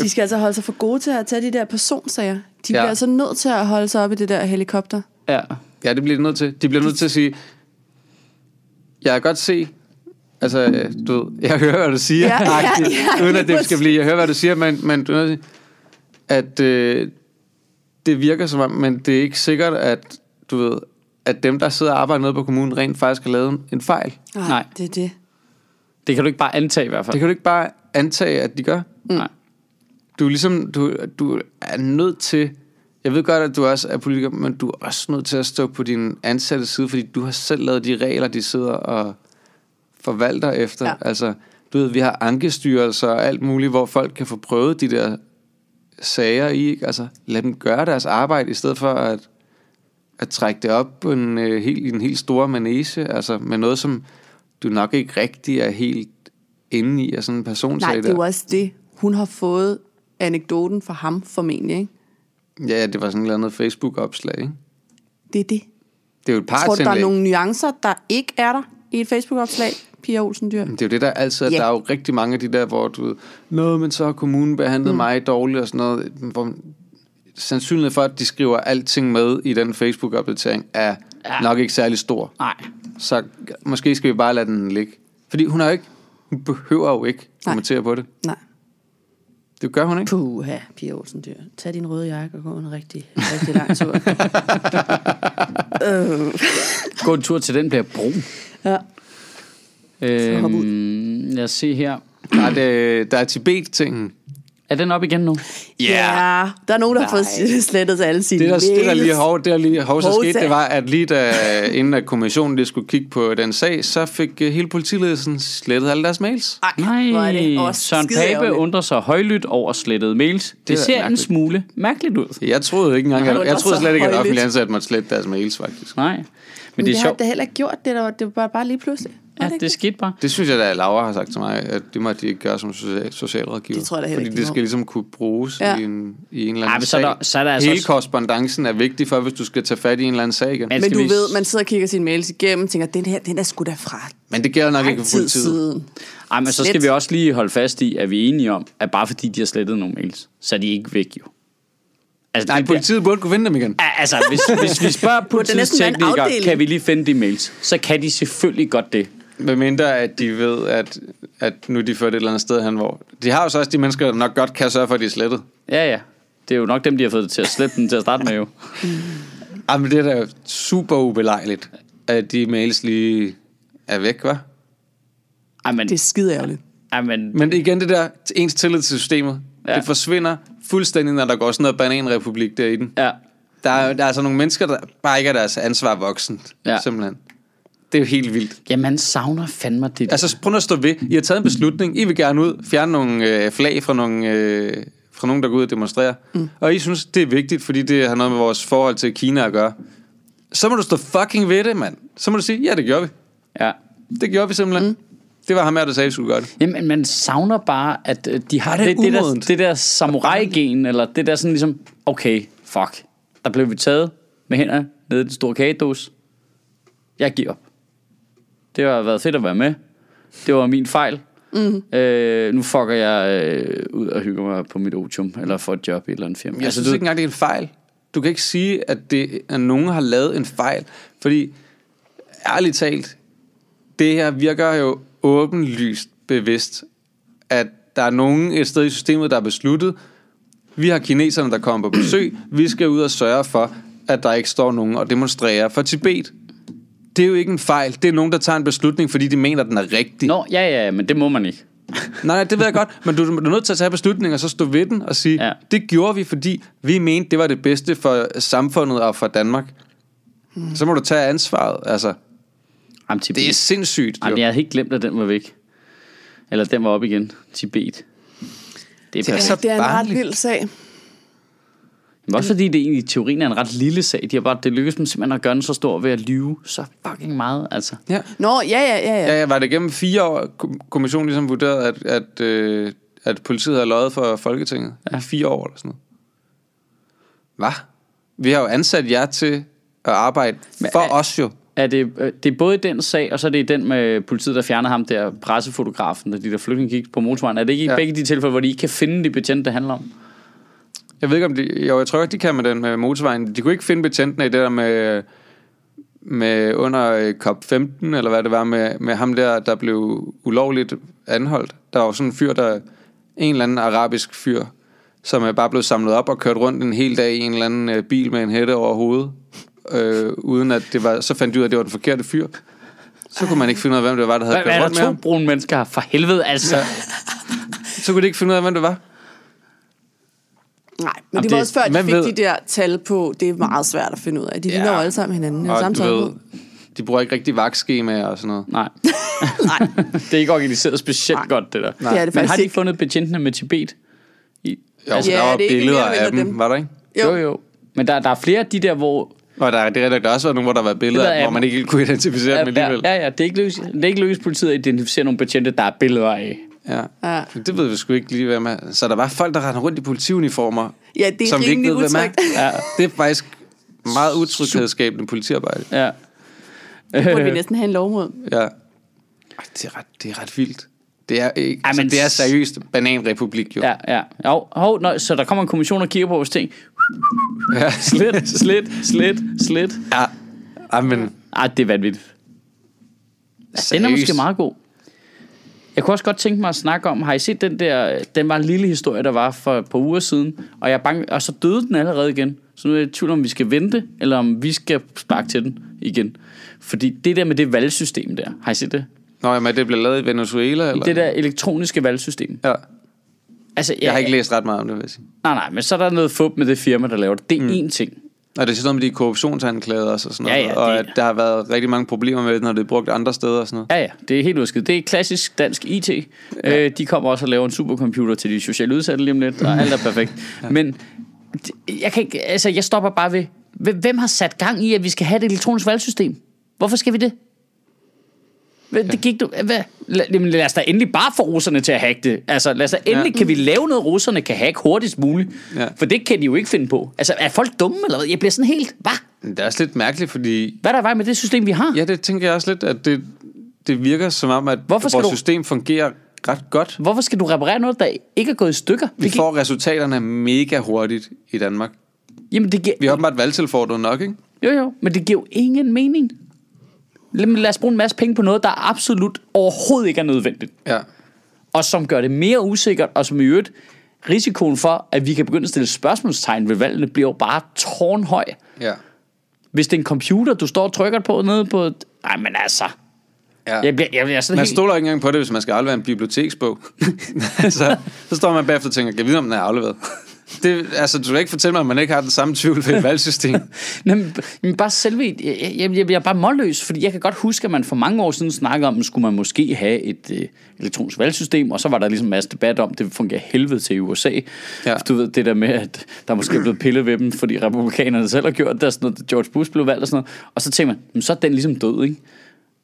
De skal altså holde sig for gode til at tage de der personsager. De Ja. bliver altså nødt til at holde sig op i det der helikopter. Ja. Ja, det bliver de nødt til. De bliver nødt til at sige, jeg kan godt se, altså, øh, du ved, jeg hører, hvad du siger, Ja, ja, agtigt, ja, uden at lige det skal blive, jeg hører, hvad du siger, men, men du til, at øh, det virker som om, men det er ikke sikkert, at du ved, at dem, der sidder og arbejder nede på kommunen, rent faktisk har lavet en, en fejl. Nej. det er det. Det kan du ikke bare antage i hvert fald. Det kan du ikke bare antage, at de gør. Nej. Du er ligesom, du, du er nødt til, jeg ved godt, at du også er politiker, men du er også nødt til at stå på din ansatte side, fordi du har selv lavet de regler, de sidder og forvalter efter. Ja. Altså, du ved, vi har ankestyrelser og alt muligt, hvor folk kan få prøvet de der sager i. Ikke? Altså, lad dem gøre deres arbejde, i stedet for at, at trække det op på en, øh, helt, en helt stor manege, altså med noget, som du nok ikke rigtig er helt inde i, af sådan en personsag Nej, det er jo også det. Hun har fået anekdoten fra ham formentlig, ikke? Ja, det var sådan et eller andet Facebook-opslag, ikke? Det er det. Det er jo et Tror du, der er nogle nuancer, der ikke er der i et Facebook-opslag, Pia Olsen Dyr? Det er jo det, der altid er. Ja. Der er jo rigtig mange af de der, hvor du ved, Nå, men så har kommunen behandlet mm. mig dårligt og sådan noget. Hvor sandsynligheden for, at de skriver alting med i den Facebook-opdatering, er Ja. nok ikke særlig stor. Nej. Så måske skal vi bare lade den ligge. Fordi hun har ikke, hun behøver jo ikke Nej. kommentere på det. Nej. Det gør hun ikke. Puha, Pia Olsen Dyr. Tag din røde jakke og gå en rigtig, rigtig lang tur. øh. Gå en tur til den bliver brun. Ja. Øhm, lad os se her. Der er, det, der er Tibet-tingen. Er den op igen nu? Ja, der er nogen, der har fået Nej. slettet alle sine Det der, det der lige mails. hov, det der lige hov, så skete, det var, at lige da, inden at kommissionen lige skulle kigge på den sag, så fik uh, hele politiledelsen slettet alle deres mails. Ej, hvor er det også Søren Pape undrer sig højlydt over slettede mails. Det, Det er ser en smule mærkeligt ud. Jeg troede ikke engang, jeg undrer troede slet ikke, at højlydt. offentlig ansat måtte slette deres mails, faktisk. Nej. Men, Men det det er har sjovt. det heller ikke gjort. Det, der, det var bare lige pludselig. Ja, det det skete bare. Det synes jeg da, at Laura har sagt til mig, at det må de ikke gøre som social, socialrådgiver. Det tror jeg da heller Fordi ikke, de det må. skal ligesom kunne bruges Ja. i, en, i en eller Ej, anden men så er sag. der- så er der altså Hele også- korrespondancen er vigtig for, hvis du skal tage fat i en eller anden sag igen. Men- Men, du vi- ved, man sidder og kigger sine mails igennem og tænker, den her, den er sgu da fra men det gælder nok ikke lang for fuld tid siden. Ej, men så Slet. skal vi også lige holde fast i, at vi er enige om, at bare fordi de har slettet nogle mails, så er de ikke væk jo. Altså, Nej, det bliver- politiet burde kunne finde dem igen. Ja, Altså, hvis, hvis vi spørger politiets næsten være en teknikere, afdeling. kan vi lige finde de mails, så kan de selvfølgelig godt det. Med mindre, at de ved, at, at nu er de ført et eller andet sted hen, hvor... De har jo så også de mennesker, der nok godt kan sørge for, at de er slettet. Ja, ja. Det er jo nok dem, de har fået til at slette den til at starte med jo. Ej, men det er da super ubelejligt, at de mails lige er væk, hva'? Ej, men, Det er skide ærgerligt. ej, men, Men igen, det der, ens tillid til systemet, Ja. det forsvinder fuldstændig, når der går sådan noget bananrepublik der i den. ja. Der er, der er altså nogle mennesker, der bare ikke er deres ansvar voksent. Ja. Simpelthen. Det er jo helt vildt. Ja, man savner fandme det. Altså, prøv at stå ved. I har taget en beslutning. I vil gerne ud, fjerne nogle øh, flag fra nogle, øh, fra nogen, der går ud og demonstrerer. Mm. Og I synes, det er vigtigt, fordi det har noget med vores forhold til Kina at gøre. Så må du stå fucking ved det, mand. Så må du sige, ja, det gjorde vi. Ja. Det gjorde vi simpelthen. Mm. Det var ham her, der sagde, at vi skulle gøre det. Jamen, man savner bare, at øh, de har det det, det, der, det der samurai-gen, eller det der sådan ligesom, okay, fuck, der blev vi taget med hænderne nede i den store kagedås. Jeg giver op. Det har været fedt at være med. Det var min fejl. Mm. Øh, nu fucker jeg øh, ud og hygger mig på mit otium, eller får et job i et eller andet firma. Jeg altså, synes ikke engang, det er en fejl. Du kan ikke sige, at, det, at nogen har lavet en fejl. Fordi, ærligt talt, det her virker jo åbenlyst bevidst, at der er nogen et sted i systemet, der har besluttet, vi har kineserne, der kommer på besøg, vi skal ud og sørge for, at der ikke står nogen og demonstrerer for Tibet. Det er jo ikke en fejl. Det er nogen, der tager en beslutning, fordi de mener, den er rigtig. Nå, ja, ja, men det må man ikke. Nej, nej, det ved jeg godt, men du, du er nødt til at tage beslutninger, og så stå ved den og sige, Ja. det gjorde vi, fordi vi mente, det var det bedste for samfundet og for Danmark. Hmm. Så må du tage ansvaret, altså. Jamen, Tibet. Det er sindssygt, jo. Jamen, jeg havde helt glemt, at den var væk. Eller den var op igen. Tibet. Det er, Det er det er en ret vild sag. Men også fordi det egentlig i teorien er en ret lille sag. De har bare, det lykkes dem simpelthen at gøre den så stor ved at lyve så fucking meget. Altså. Ja. Nå, ja, ja, ja, ja. Ja, ja, var det gennem fire år, kom- kommissionen ligesom vurderede, at, at, øh, at politiet havde løjet for Folketinget? Ja. Fire år eller sådan noget. Hvad? Vi har jo ansat jer til at arbejde Men for er- os jo. Er det, øh, det er både i den sag, og så er det i den med politiet, der fjernede ham der pressefotografen, da de der flygtninge gik på motorvejen. Er det ikke i ja. begge de tilfælde, hvor de ikke kan finde de betjente, det handler om? Jeg ved ikke, om de... Jo, jeg tror ikke, de kan med den med motorvejen. De kunne ikke finde betjentene i det der med... Med under øh, COP15, eller hvad det var, med, med ham der, der blev ulovligt anholdt. Der var jo sådan en fyr, der... En eller anden arabisk fyr, som er bare blevet samlet op og kørt rundt en hel dag i en eller anden øh, bil med en hætte over hovedet. Øh, uden at det var... Så fandt de ud af, at det var den forkerte fyr. Så kunne man ikke finde ud af, hvem det var, der havde Hvad, hvad kørt er rundt der med to ham. brune mennesker? For helvede, altså. Ja. Så kunne de ikke finde ud af, hvem det var. Nej, men Jamen, det var det- også før, de fik ved- de der tal på. Det er meget svært at finde ud af. De Ja. ligner jo alle sammen hinanden. Og samme ved, de bruger ikke rigtig vagtskemaer og sådan noget. Nej. Nej. det er ikke organiseret specielt Nej. godt, det der. Det er det Men har de ikke. fundet betjentene med Tibet? I, Jo, altså, ja, der var det er ikke billeder af eller dem, dem. var der ikke? jo, jo. Men der, der er flere af de der, hvor... Og der, er- det er der også været nogle, hvor der var billeder, Billeder af hvor man ikke kunne identificere Ja, dem alligevel. ja, ja, det er ikke lykkedes, det er ikke lykkedes politiet at identificere nogle betjente, der er billeder af. Ja. Ja. Det ved vi sgu ikke lige, hvad med. Så der var folk, der rendte rundt i politiuniformer, Ja, det er som vi ikke ved, er. utrygt. Ja, Det er faktisk meget utryghedsskabende politiarbejde. ja. Det burde vi næsten have en lov mod. Ja. Ej, Det er ret, det er ret vildt. Det er, ikke, Ej, altså, men det er seriøst bananrepublik, jo. Ja, ja. Jo, hov, nå, så der kommer en kommission og kigger på vores ting. Ja. Slet, slet, slet, slet. ja. Ej, men Ej, det er vanvittigt. Altså, den er måske meget god. Jeg kunne også godt tænke mig at snakke om, har I set den der, den var en lille historie, der var for et par uger siden, og, jeg bange, og så døde den allerede igen. Så nu er jeg i tvivl om, vi skal vente, eller om vi skal sparke til den igen. Fordi det der med det valgsystem der, har I set det? Nå, jamen, det blev lavet i Venezuela, eller? Det der elektroniske valgsystem. Ja. Altså, Jeg har ikke læst ret meget om det, vil jeg sige. Nej, nej, men så er der noget fup med det firma, der laver det. Det er én ting. Og det er sådan noget med de korruptionsanklagede også og sådan Ja, noget. ja, og det- at der har været rigtig mange problemer med det, når det er brugt andre steder og sådan noget. Ja, ja, det er helt udskidt. Det er klassisk dansk IT. Ja. Øh, de kommer også og laver en supercomputer til de sociale udsatte lige om lidt, og alt er perfekt. ja. Men jeg, kan ikke, altså, jeg stopper bare ved, hvem har sat gang i, at vi skal have et elektronisk valgsystem? Hvorfor skal vi det? Hvad, det gik du, hvad? Lad, jamen, lad os da endelig bare få russerne til at hacke det. Altså, lad os da endelig, Ja. kan vi lave noget, russerne kan hacke hurtigst muligt. Ja. For det kan de jo ikke finde på. Altså, er folk dumme eller hvad? Jeg bliver sådan helt, hvad? Det er også lidt mærkeligt, fordi... Hvad er der vej med det system, vi har? Ja, det tænker jeg også lidt, at det, det virker som om, at Hvorfor skal vores du- system fungerer ret godt. Hvorfor skal du reparere noget, der ikke er gået i stykker? Vi Det gi- får resultaterne mega hurtigt i Danmark. Jamen, det giver, Vi har åbenbart valgtilfordret nok, ikke? Jo, jo, men det giver jo ingen mening. Lad, os bruge en masse penge på noget, der absolut overhovedet ikke er nødvendigt. Ja. Og som gør det mere usikkert, og som i øvrigt risikoen for, at vi kan begynde at stille spørgsmålstegn ved valgene, bliver jo bare tårnhøj. Ja. Hvis det er en computer, du står og trykker på nede på... Ej, men altså... ja. Jeg bliver, jeg bliver sådan Man helt... stoler ikke engang på det, hvis man skal aflevere en biblioteksbog. så, så står man bagefter og tænker, kan jeg vide, om den er afleveret? Det, altså, du vil ikke fortælle mig, at man ikke har den samme tvivl ved et valgsystem. Nej, men, men bare selve... Jeg, jeg, jeg, bliver bare målløs, fordi jeg kan godt huske, at man for mange år siden snakkede om, at skulle man måske have et øh, elektronisk valgsystem, og så var der ligesom en masse debat om, det fungerer helvede til i USA. Ja. Du ved, det der med, at der måske er blevet pillet ved dem, fordi republikanerne selv har gjort det, sådan noget, George Bush blev valgt og sådan noget. Og så tænker man, "Men så er den ligesom død, ikke?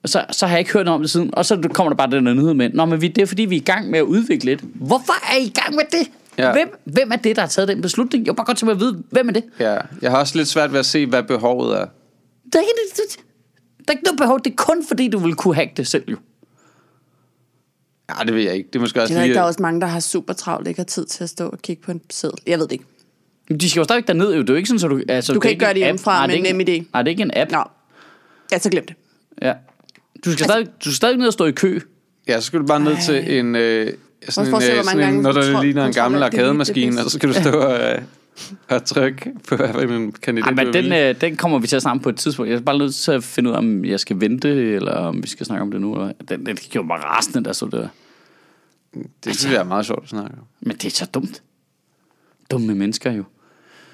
Og så, så har jeg ikke hørt noget om det siden. Og så kommer der bare den der nyhed med, Nå, men vi, det er fordi, vi er i gang med at udvikle det. Hvorfor er I i gang med det? Ja. Hvem, hvem er det, der har taget den beslutning? Jeg vil bare godt tænke mig at vide, hvem er det? Ja. Jeg har også lidt svært ved at se, hvad behovet er. Der er, ikke, der, der er ikke noget behov. Det er kun fordi, du vil kunne hacke det selv jo. Ja, det ved jeg ikke. Det er måske også ved ikke, lige... der er også mange, der har super travlt, ikke har tid til at stå og kigge på en seddel. Jeg ved det ikke. Men De skal jo stadigvæk derned, jo. Det er jo ikke sådan, så du... Altså, Du kan er ikke gøre det hjemmefra Nej, med det er en ikke NemID. Nej, det er ikke en app. Nå. Ja, så glem det. Ja. Du skal, stadig, du skal stadig ned og stå i kø. Ja, så skal du bare ned til en... Øh, sådan en, hvor øh, mange sådan en, gange noget, der kontrol- ligner en gammel det arkademaskine, det og så skal du stå og, øh, og trykke på, hvad en kandidat Ej, men du den, øh, den kommer vi til at snakke om på et tidspunkt. Jeg er bare nødt til at finde ud af, om jeg skal vente, eller om vi skal snakke om det nu. Eller... Den, den gjorde mig rasende, der så det. Det synes jeg er meget sjovt at snakke om. Men det er så dumt. Dumme mennesker jo.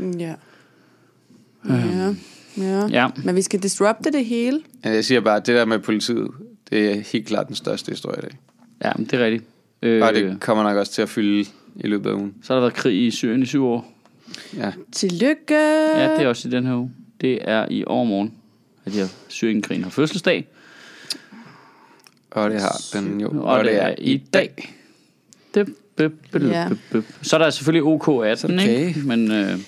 Ja. Ja. Ja. Ja. Men vi skal disrupte det hele. Jeg siger bare, at det der med politiet, det er helt klart den største historie i dag. Ja, men det er rigtigt. Øh, Og det kommer nok også til at fylde i løbet af ugen. Så har der været krig i Syrien i syv år. Ja. Tillykke. Ja, det er også i den her uge. Det er i overmorgen, at jeg Syrienkrigen har fødselsdag. Og det har den jo. Og, det er i dag. Det, bøp, bøp, Ja. bøp, bøp. Så er der selvfølgelig OK 18, Okay. ikke? Men øh,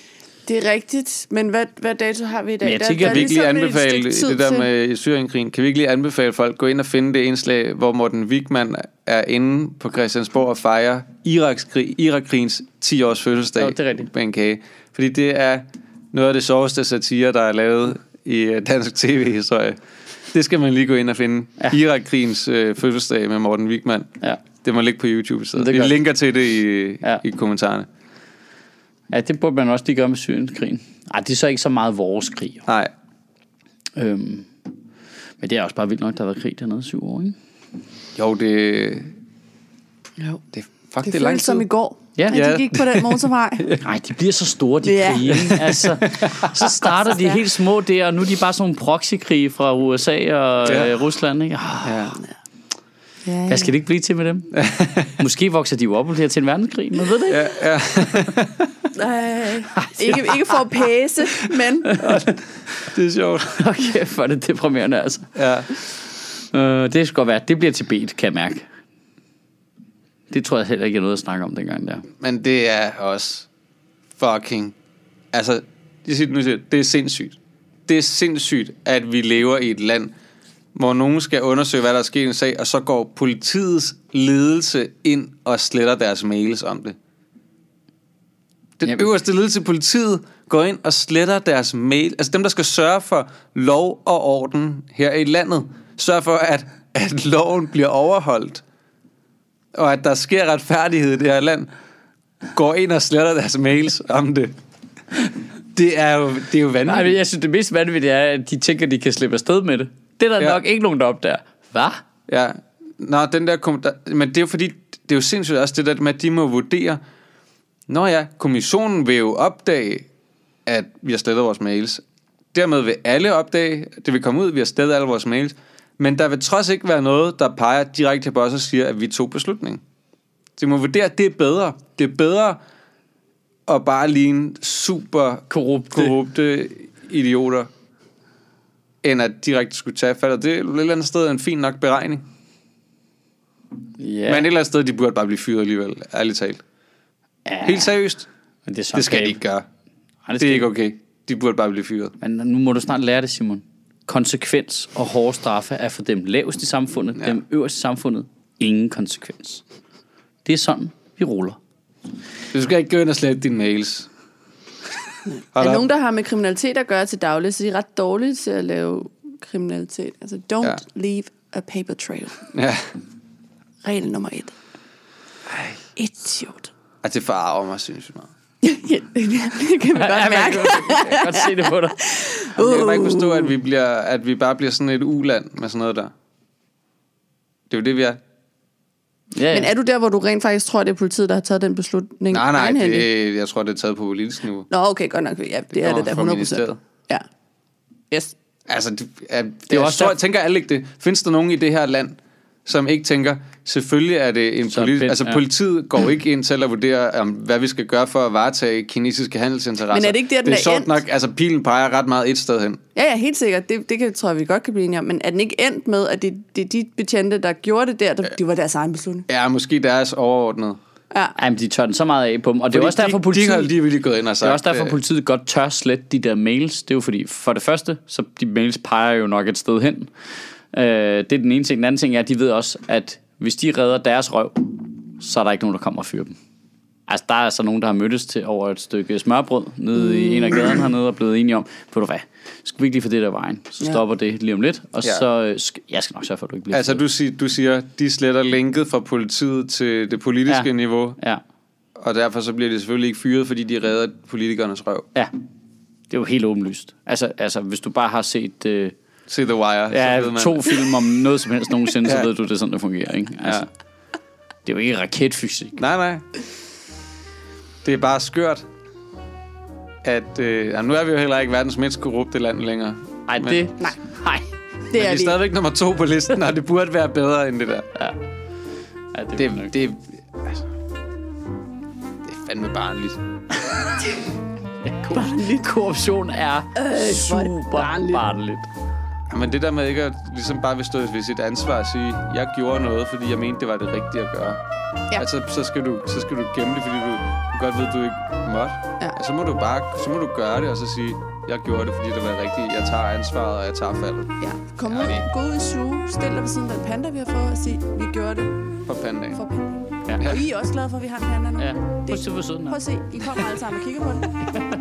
Det er rigtigt, men hvad, hvad dato har vi i dag? Men jeg Der- tænker, der er Kan vi ikke lige anbefale det der til. med Syrienkrigen? Kan vi ikke lige anbefale folk gå ind og finde det indslag, hvor Morten Wigman er inde på Christiansborg og fejrer Iraks krig, Irakkrigens 10 års fødselsdag Jo, det er rigtigt. med en kage? Fordi det er noget af det sjoveste satire, der er lavet i øh, dansk tv-historie. Det skal man lige gå ind og finde. Ja. Irakkrigens øh, fødselsdag med Morten Wigman. Ja. Det må ligge på YouTube. Så Det vi linker til det i, ja. i kommentarerne. Ja, det burde man også lige gøre med Syrienkrigen. Ej, det er så ikke så meget vores krig. Nej, Øhm, men det er også bare vildt nok, der har været krig dernede i syv år, ikke? jo, det, Jo. det, fuck, Det, det er lang føles som i går, Ja. Ja. de gik på den motorvej. Nej, de bliver så store, de Ja. krige. Altså, så starter de helt små der, og nu er de bare sådan nogle proxykrige fra USA og Ja. øh, Rusland. Ikke? Oh, Ja. Ja, hvad skal det ikke blive til med dem? Måske vokser de jo op og bliver til en verdenskrig, man ved det ikke. Ja, ja. Øh, ikke, ikke for at pæse, men Det er sjovt. Okay, for det deprimerende altså. Ja. Øh, det skal godt være, det bliver til beat, kan jeg mærke. Det tror jeg heller ikke er noget at snakke om dengang der. Men det er også fucking... Altså, det er sindssygt. Det er sindssygt, at vi lever i et land, hvor nogen skal undersøge, hvad der er sket i en sag, og så går politiets ledelse ind og sletter deres mails om det. Den Jamen. øverste ledelse i politiet går ind og sletter deres mail. Altså dem, der skal sørge for lov og orden her i landet. Sørg for, at, at loven bliver overholdt. Og at der sker retfærdighed i det her land. Går ind og sletter deres mails om det. Det er jo, det er jo Nej, vanvittigt. men jeg synes, det mest vanvittige er, at de tænker, at de kan slippe afsted med det. Det er der ja. Nok ikke nogen, der opdager. Hvad? Ja. Nå, den der, kom- der men det er jo fordi, det er jo sindssygt også det der med, at de må vurdere, Nå ja, kommissionen vil jo opdage, at vi har slettet vores mails. Dermed vil alle opdage, det vil komme ud, at vi har slettet alle vores mails. Men der vil trods ikke være noget, der peger direkte på os og siger, at vi tog beslutningen. Så de må vurdere, at det er bedre. Det er bedre at bare ligne super Korrupte. korrupte idioter, end at direkte skulle tage fat. Og det er et eller andet sted en fin nok beregning. Ja. Men et eller andet sted, de burde bare blive fyret alligevel, ærligt talt. ja. Helt seriøst, Men det, er det skal de galt. ikke gøre. Nej, Det er ikke okay. De burde bare blive fyret. Men nu må du snart lære det, Simon. Konsekvens og hårde straffe er for dem lavest i samfundet. Ja. dem øverst i samfundet. Ingen konsekvens. Det er sådan, vi ruller. Du skal ikke gå ind og slette dine mails. Er op. nogen, der har med kriminalitet at gøre til daglig, så de er ret dårlige til at lave kriminalitet. Altså, don't Ja. leave a paper trail. Ja. Regel nummer et. Idiot. Altså, det forarver mig sindssygt meget. ja, det kan man godt mærke. Jeg kan godt se det på dig. Jeg kan bare ikke forstå, at vi, bliver, at vi bare bliver sådan et uland med sådan noget der. Det er jo det, vi er. Ja, Men er du der, hvor du rent faktisk tror, det er politiet, der har taget den beslutning? Nej, nej, det, jeg tror, det er taget på politisk niveau. Nå, okay, godt nok. Ja, det, er kommer det der fra 100 ministeriet. Ja. Yes. Altså, det, er, det er er også tror, jeg tænker alle ikke det. Findes der nogen i det her land, som ikke tænker, selvfølgelig er det en politisk... Altså, ja. politiet går ikke ind til at vurdere, om, hvad vi skal gøre for at varetage kinesiske handelsinteresser. Men er det ikke der, den det er er sjovt endt? nok, altså pilen peger ret meget et sted hen. Ja, ja, helt sikkert. Det, det kan, tror jeg, vi godt kan blive enige om. Men er den ikke endt med, at det, det er de betjente, der gjorde det der, der, det var deres egen beslutning? Ja, måske deres overordnede. Ja. Ej, men de tør den så meget af på dem. Og det er Fordi også derfor, de, politiet... De har lige gået ind og sagt... Det er også derfor, øh, politiet godt tør slette de der mails. Det er jo fordi, for det første, så de mails peger jo nok et sted hen. Øh, det er den ene ting. Den anden ting er, at de ved også, at hvis de redder deres røv, så er der ikke nogen, der kommer og fyrer dem. Altså, der er altså nogen, der har mødtes til over et stykke smørbrød nede i en af gaderne hernede og blevet enige om, ved du hvad, skal vi ikke lige få det der vejen? Så Ja. stopper det lige om lidt, og Ja. så øh, sk- jeg skal nok sørge for, at du ikke bliver Altså, du, siger, du siger, de sletter linket fra politiet til det politiske Ja. ja. niveau, Ja, og derfor så bliver de selvfølgelig ikke fyret, fordi de redder politikernes røv. ja. Det er jo helt åbenlyst. Altså, altså hvis du bare har set... Øh, Se The Wire. så Ja, ved man- to film om noget som helst nogensinde, så Ja. ved du, det er sådan, det fungerer, ikke? Altså, Ja. Det er jo ikke raketfysik. Nej, nej. Det er bare skørt, at... Øh, jamen, nu er vi jo heller ikke verdens mindst korrupte land længere. Nej, Men- det... Nej. Nej. Det Men er det er vi. stadigvæk nummer to på listen, og det burde være bedre end det der. Ja, det, Det, det, nok. det, altså, det er fandme barnligt. Barnligt. Korruption er er det super barnligt. barnligt. Men det der med ikke at ligesom bare vil stå ved sit ansvar og sige, jeg gjorde noget, fordi jeg mente, det var det rigtige at gøre. Ja. Altså, så skal, du, så skal du gemme det, fordi du, du godt ved, du ikke måtte. Ja. Og så må du bare så må du gøre det, og så sige, jeg gjorde det, fordi det var rigtigt. Jeg tager ansvaret, og jeg tager faldet Ja. Kom Ja, ud, det- gå ud i zoo, stil dig ved siden af den panda, vi har fået, og sige, vi gjorde det for pandaen. for panda. Ja. Og I er også glade for, at vi har en panda nu. Ja, Det- prøv at se, hvor sød den Prøv er. at se, I kommer alle sammen og kigger på den.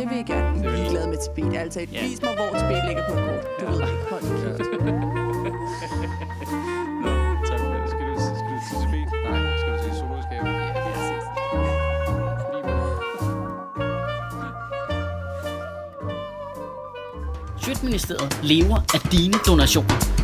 Det vil I gerne. I er glade med Tibet, altså. Ja. Vis mig, hvor Tibet ligger på kort. Du ved det ikke. Hold da kæft. Tak for det. Skal du, skal du til Tibet? Nej, skal du til zoologisk have? Sjøtministeriet lever af dine donationer.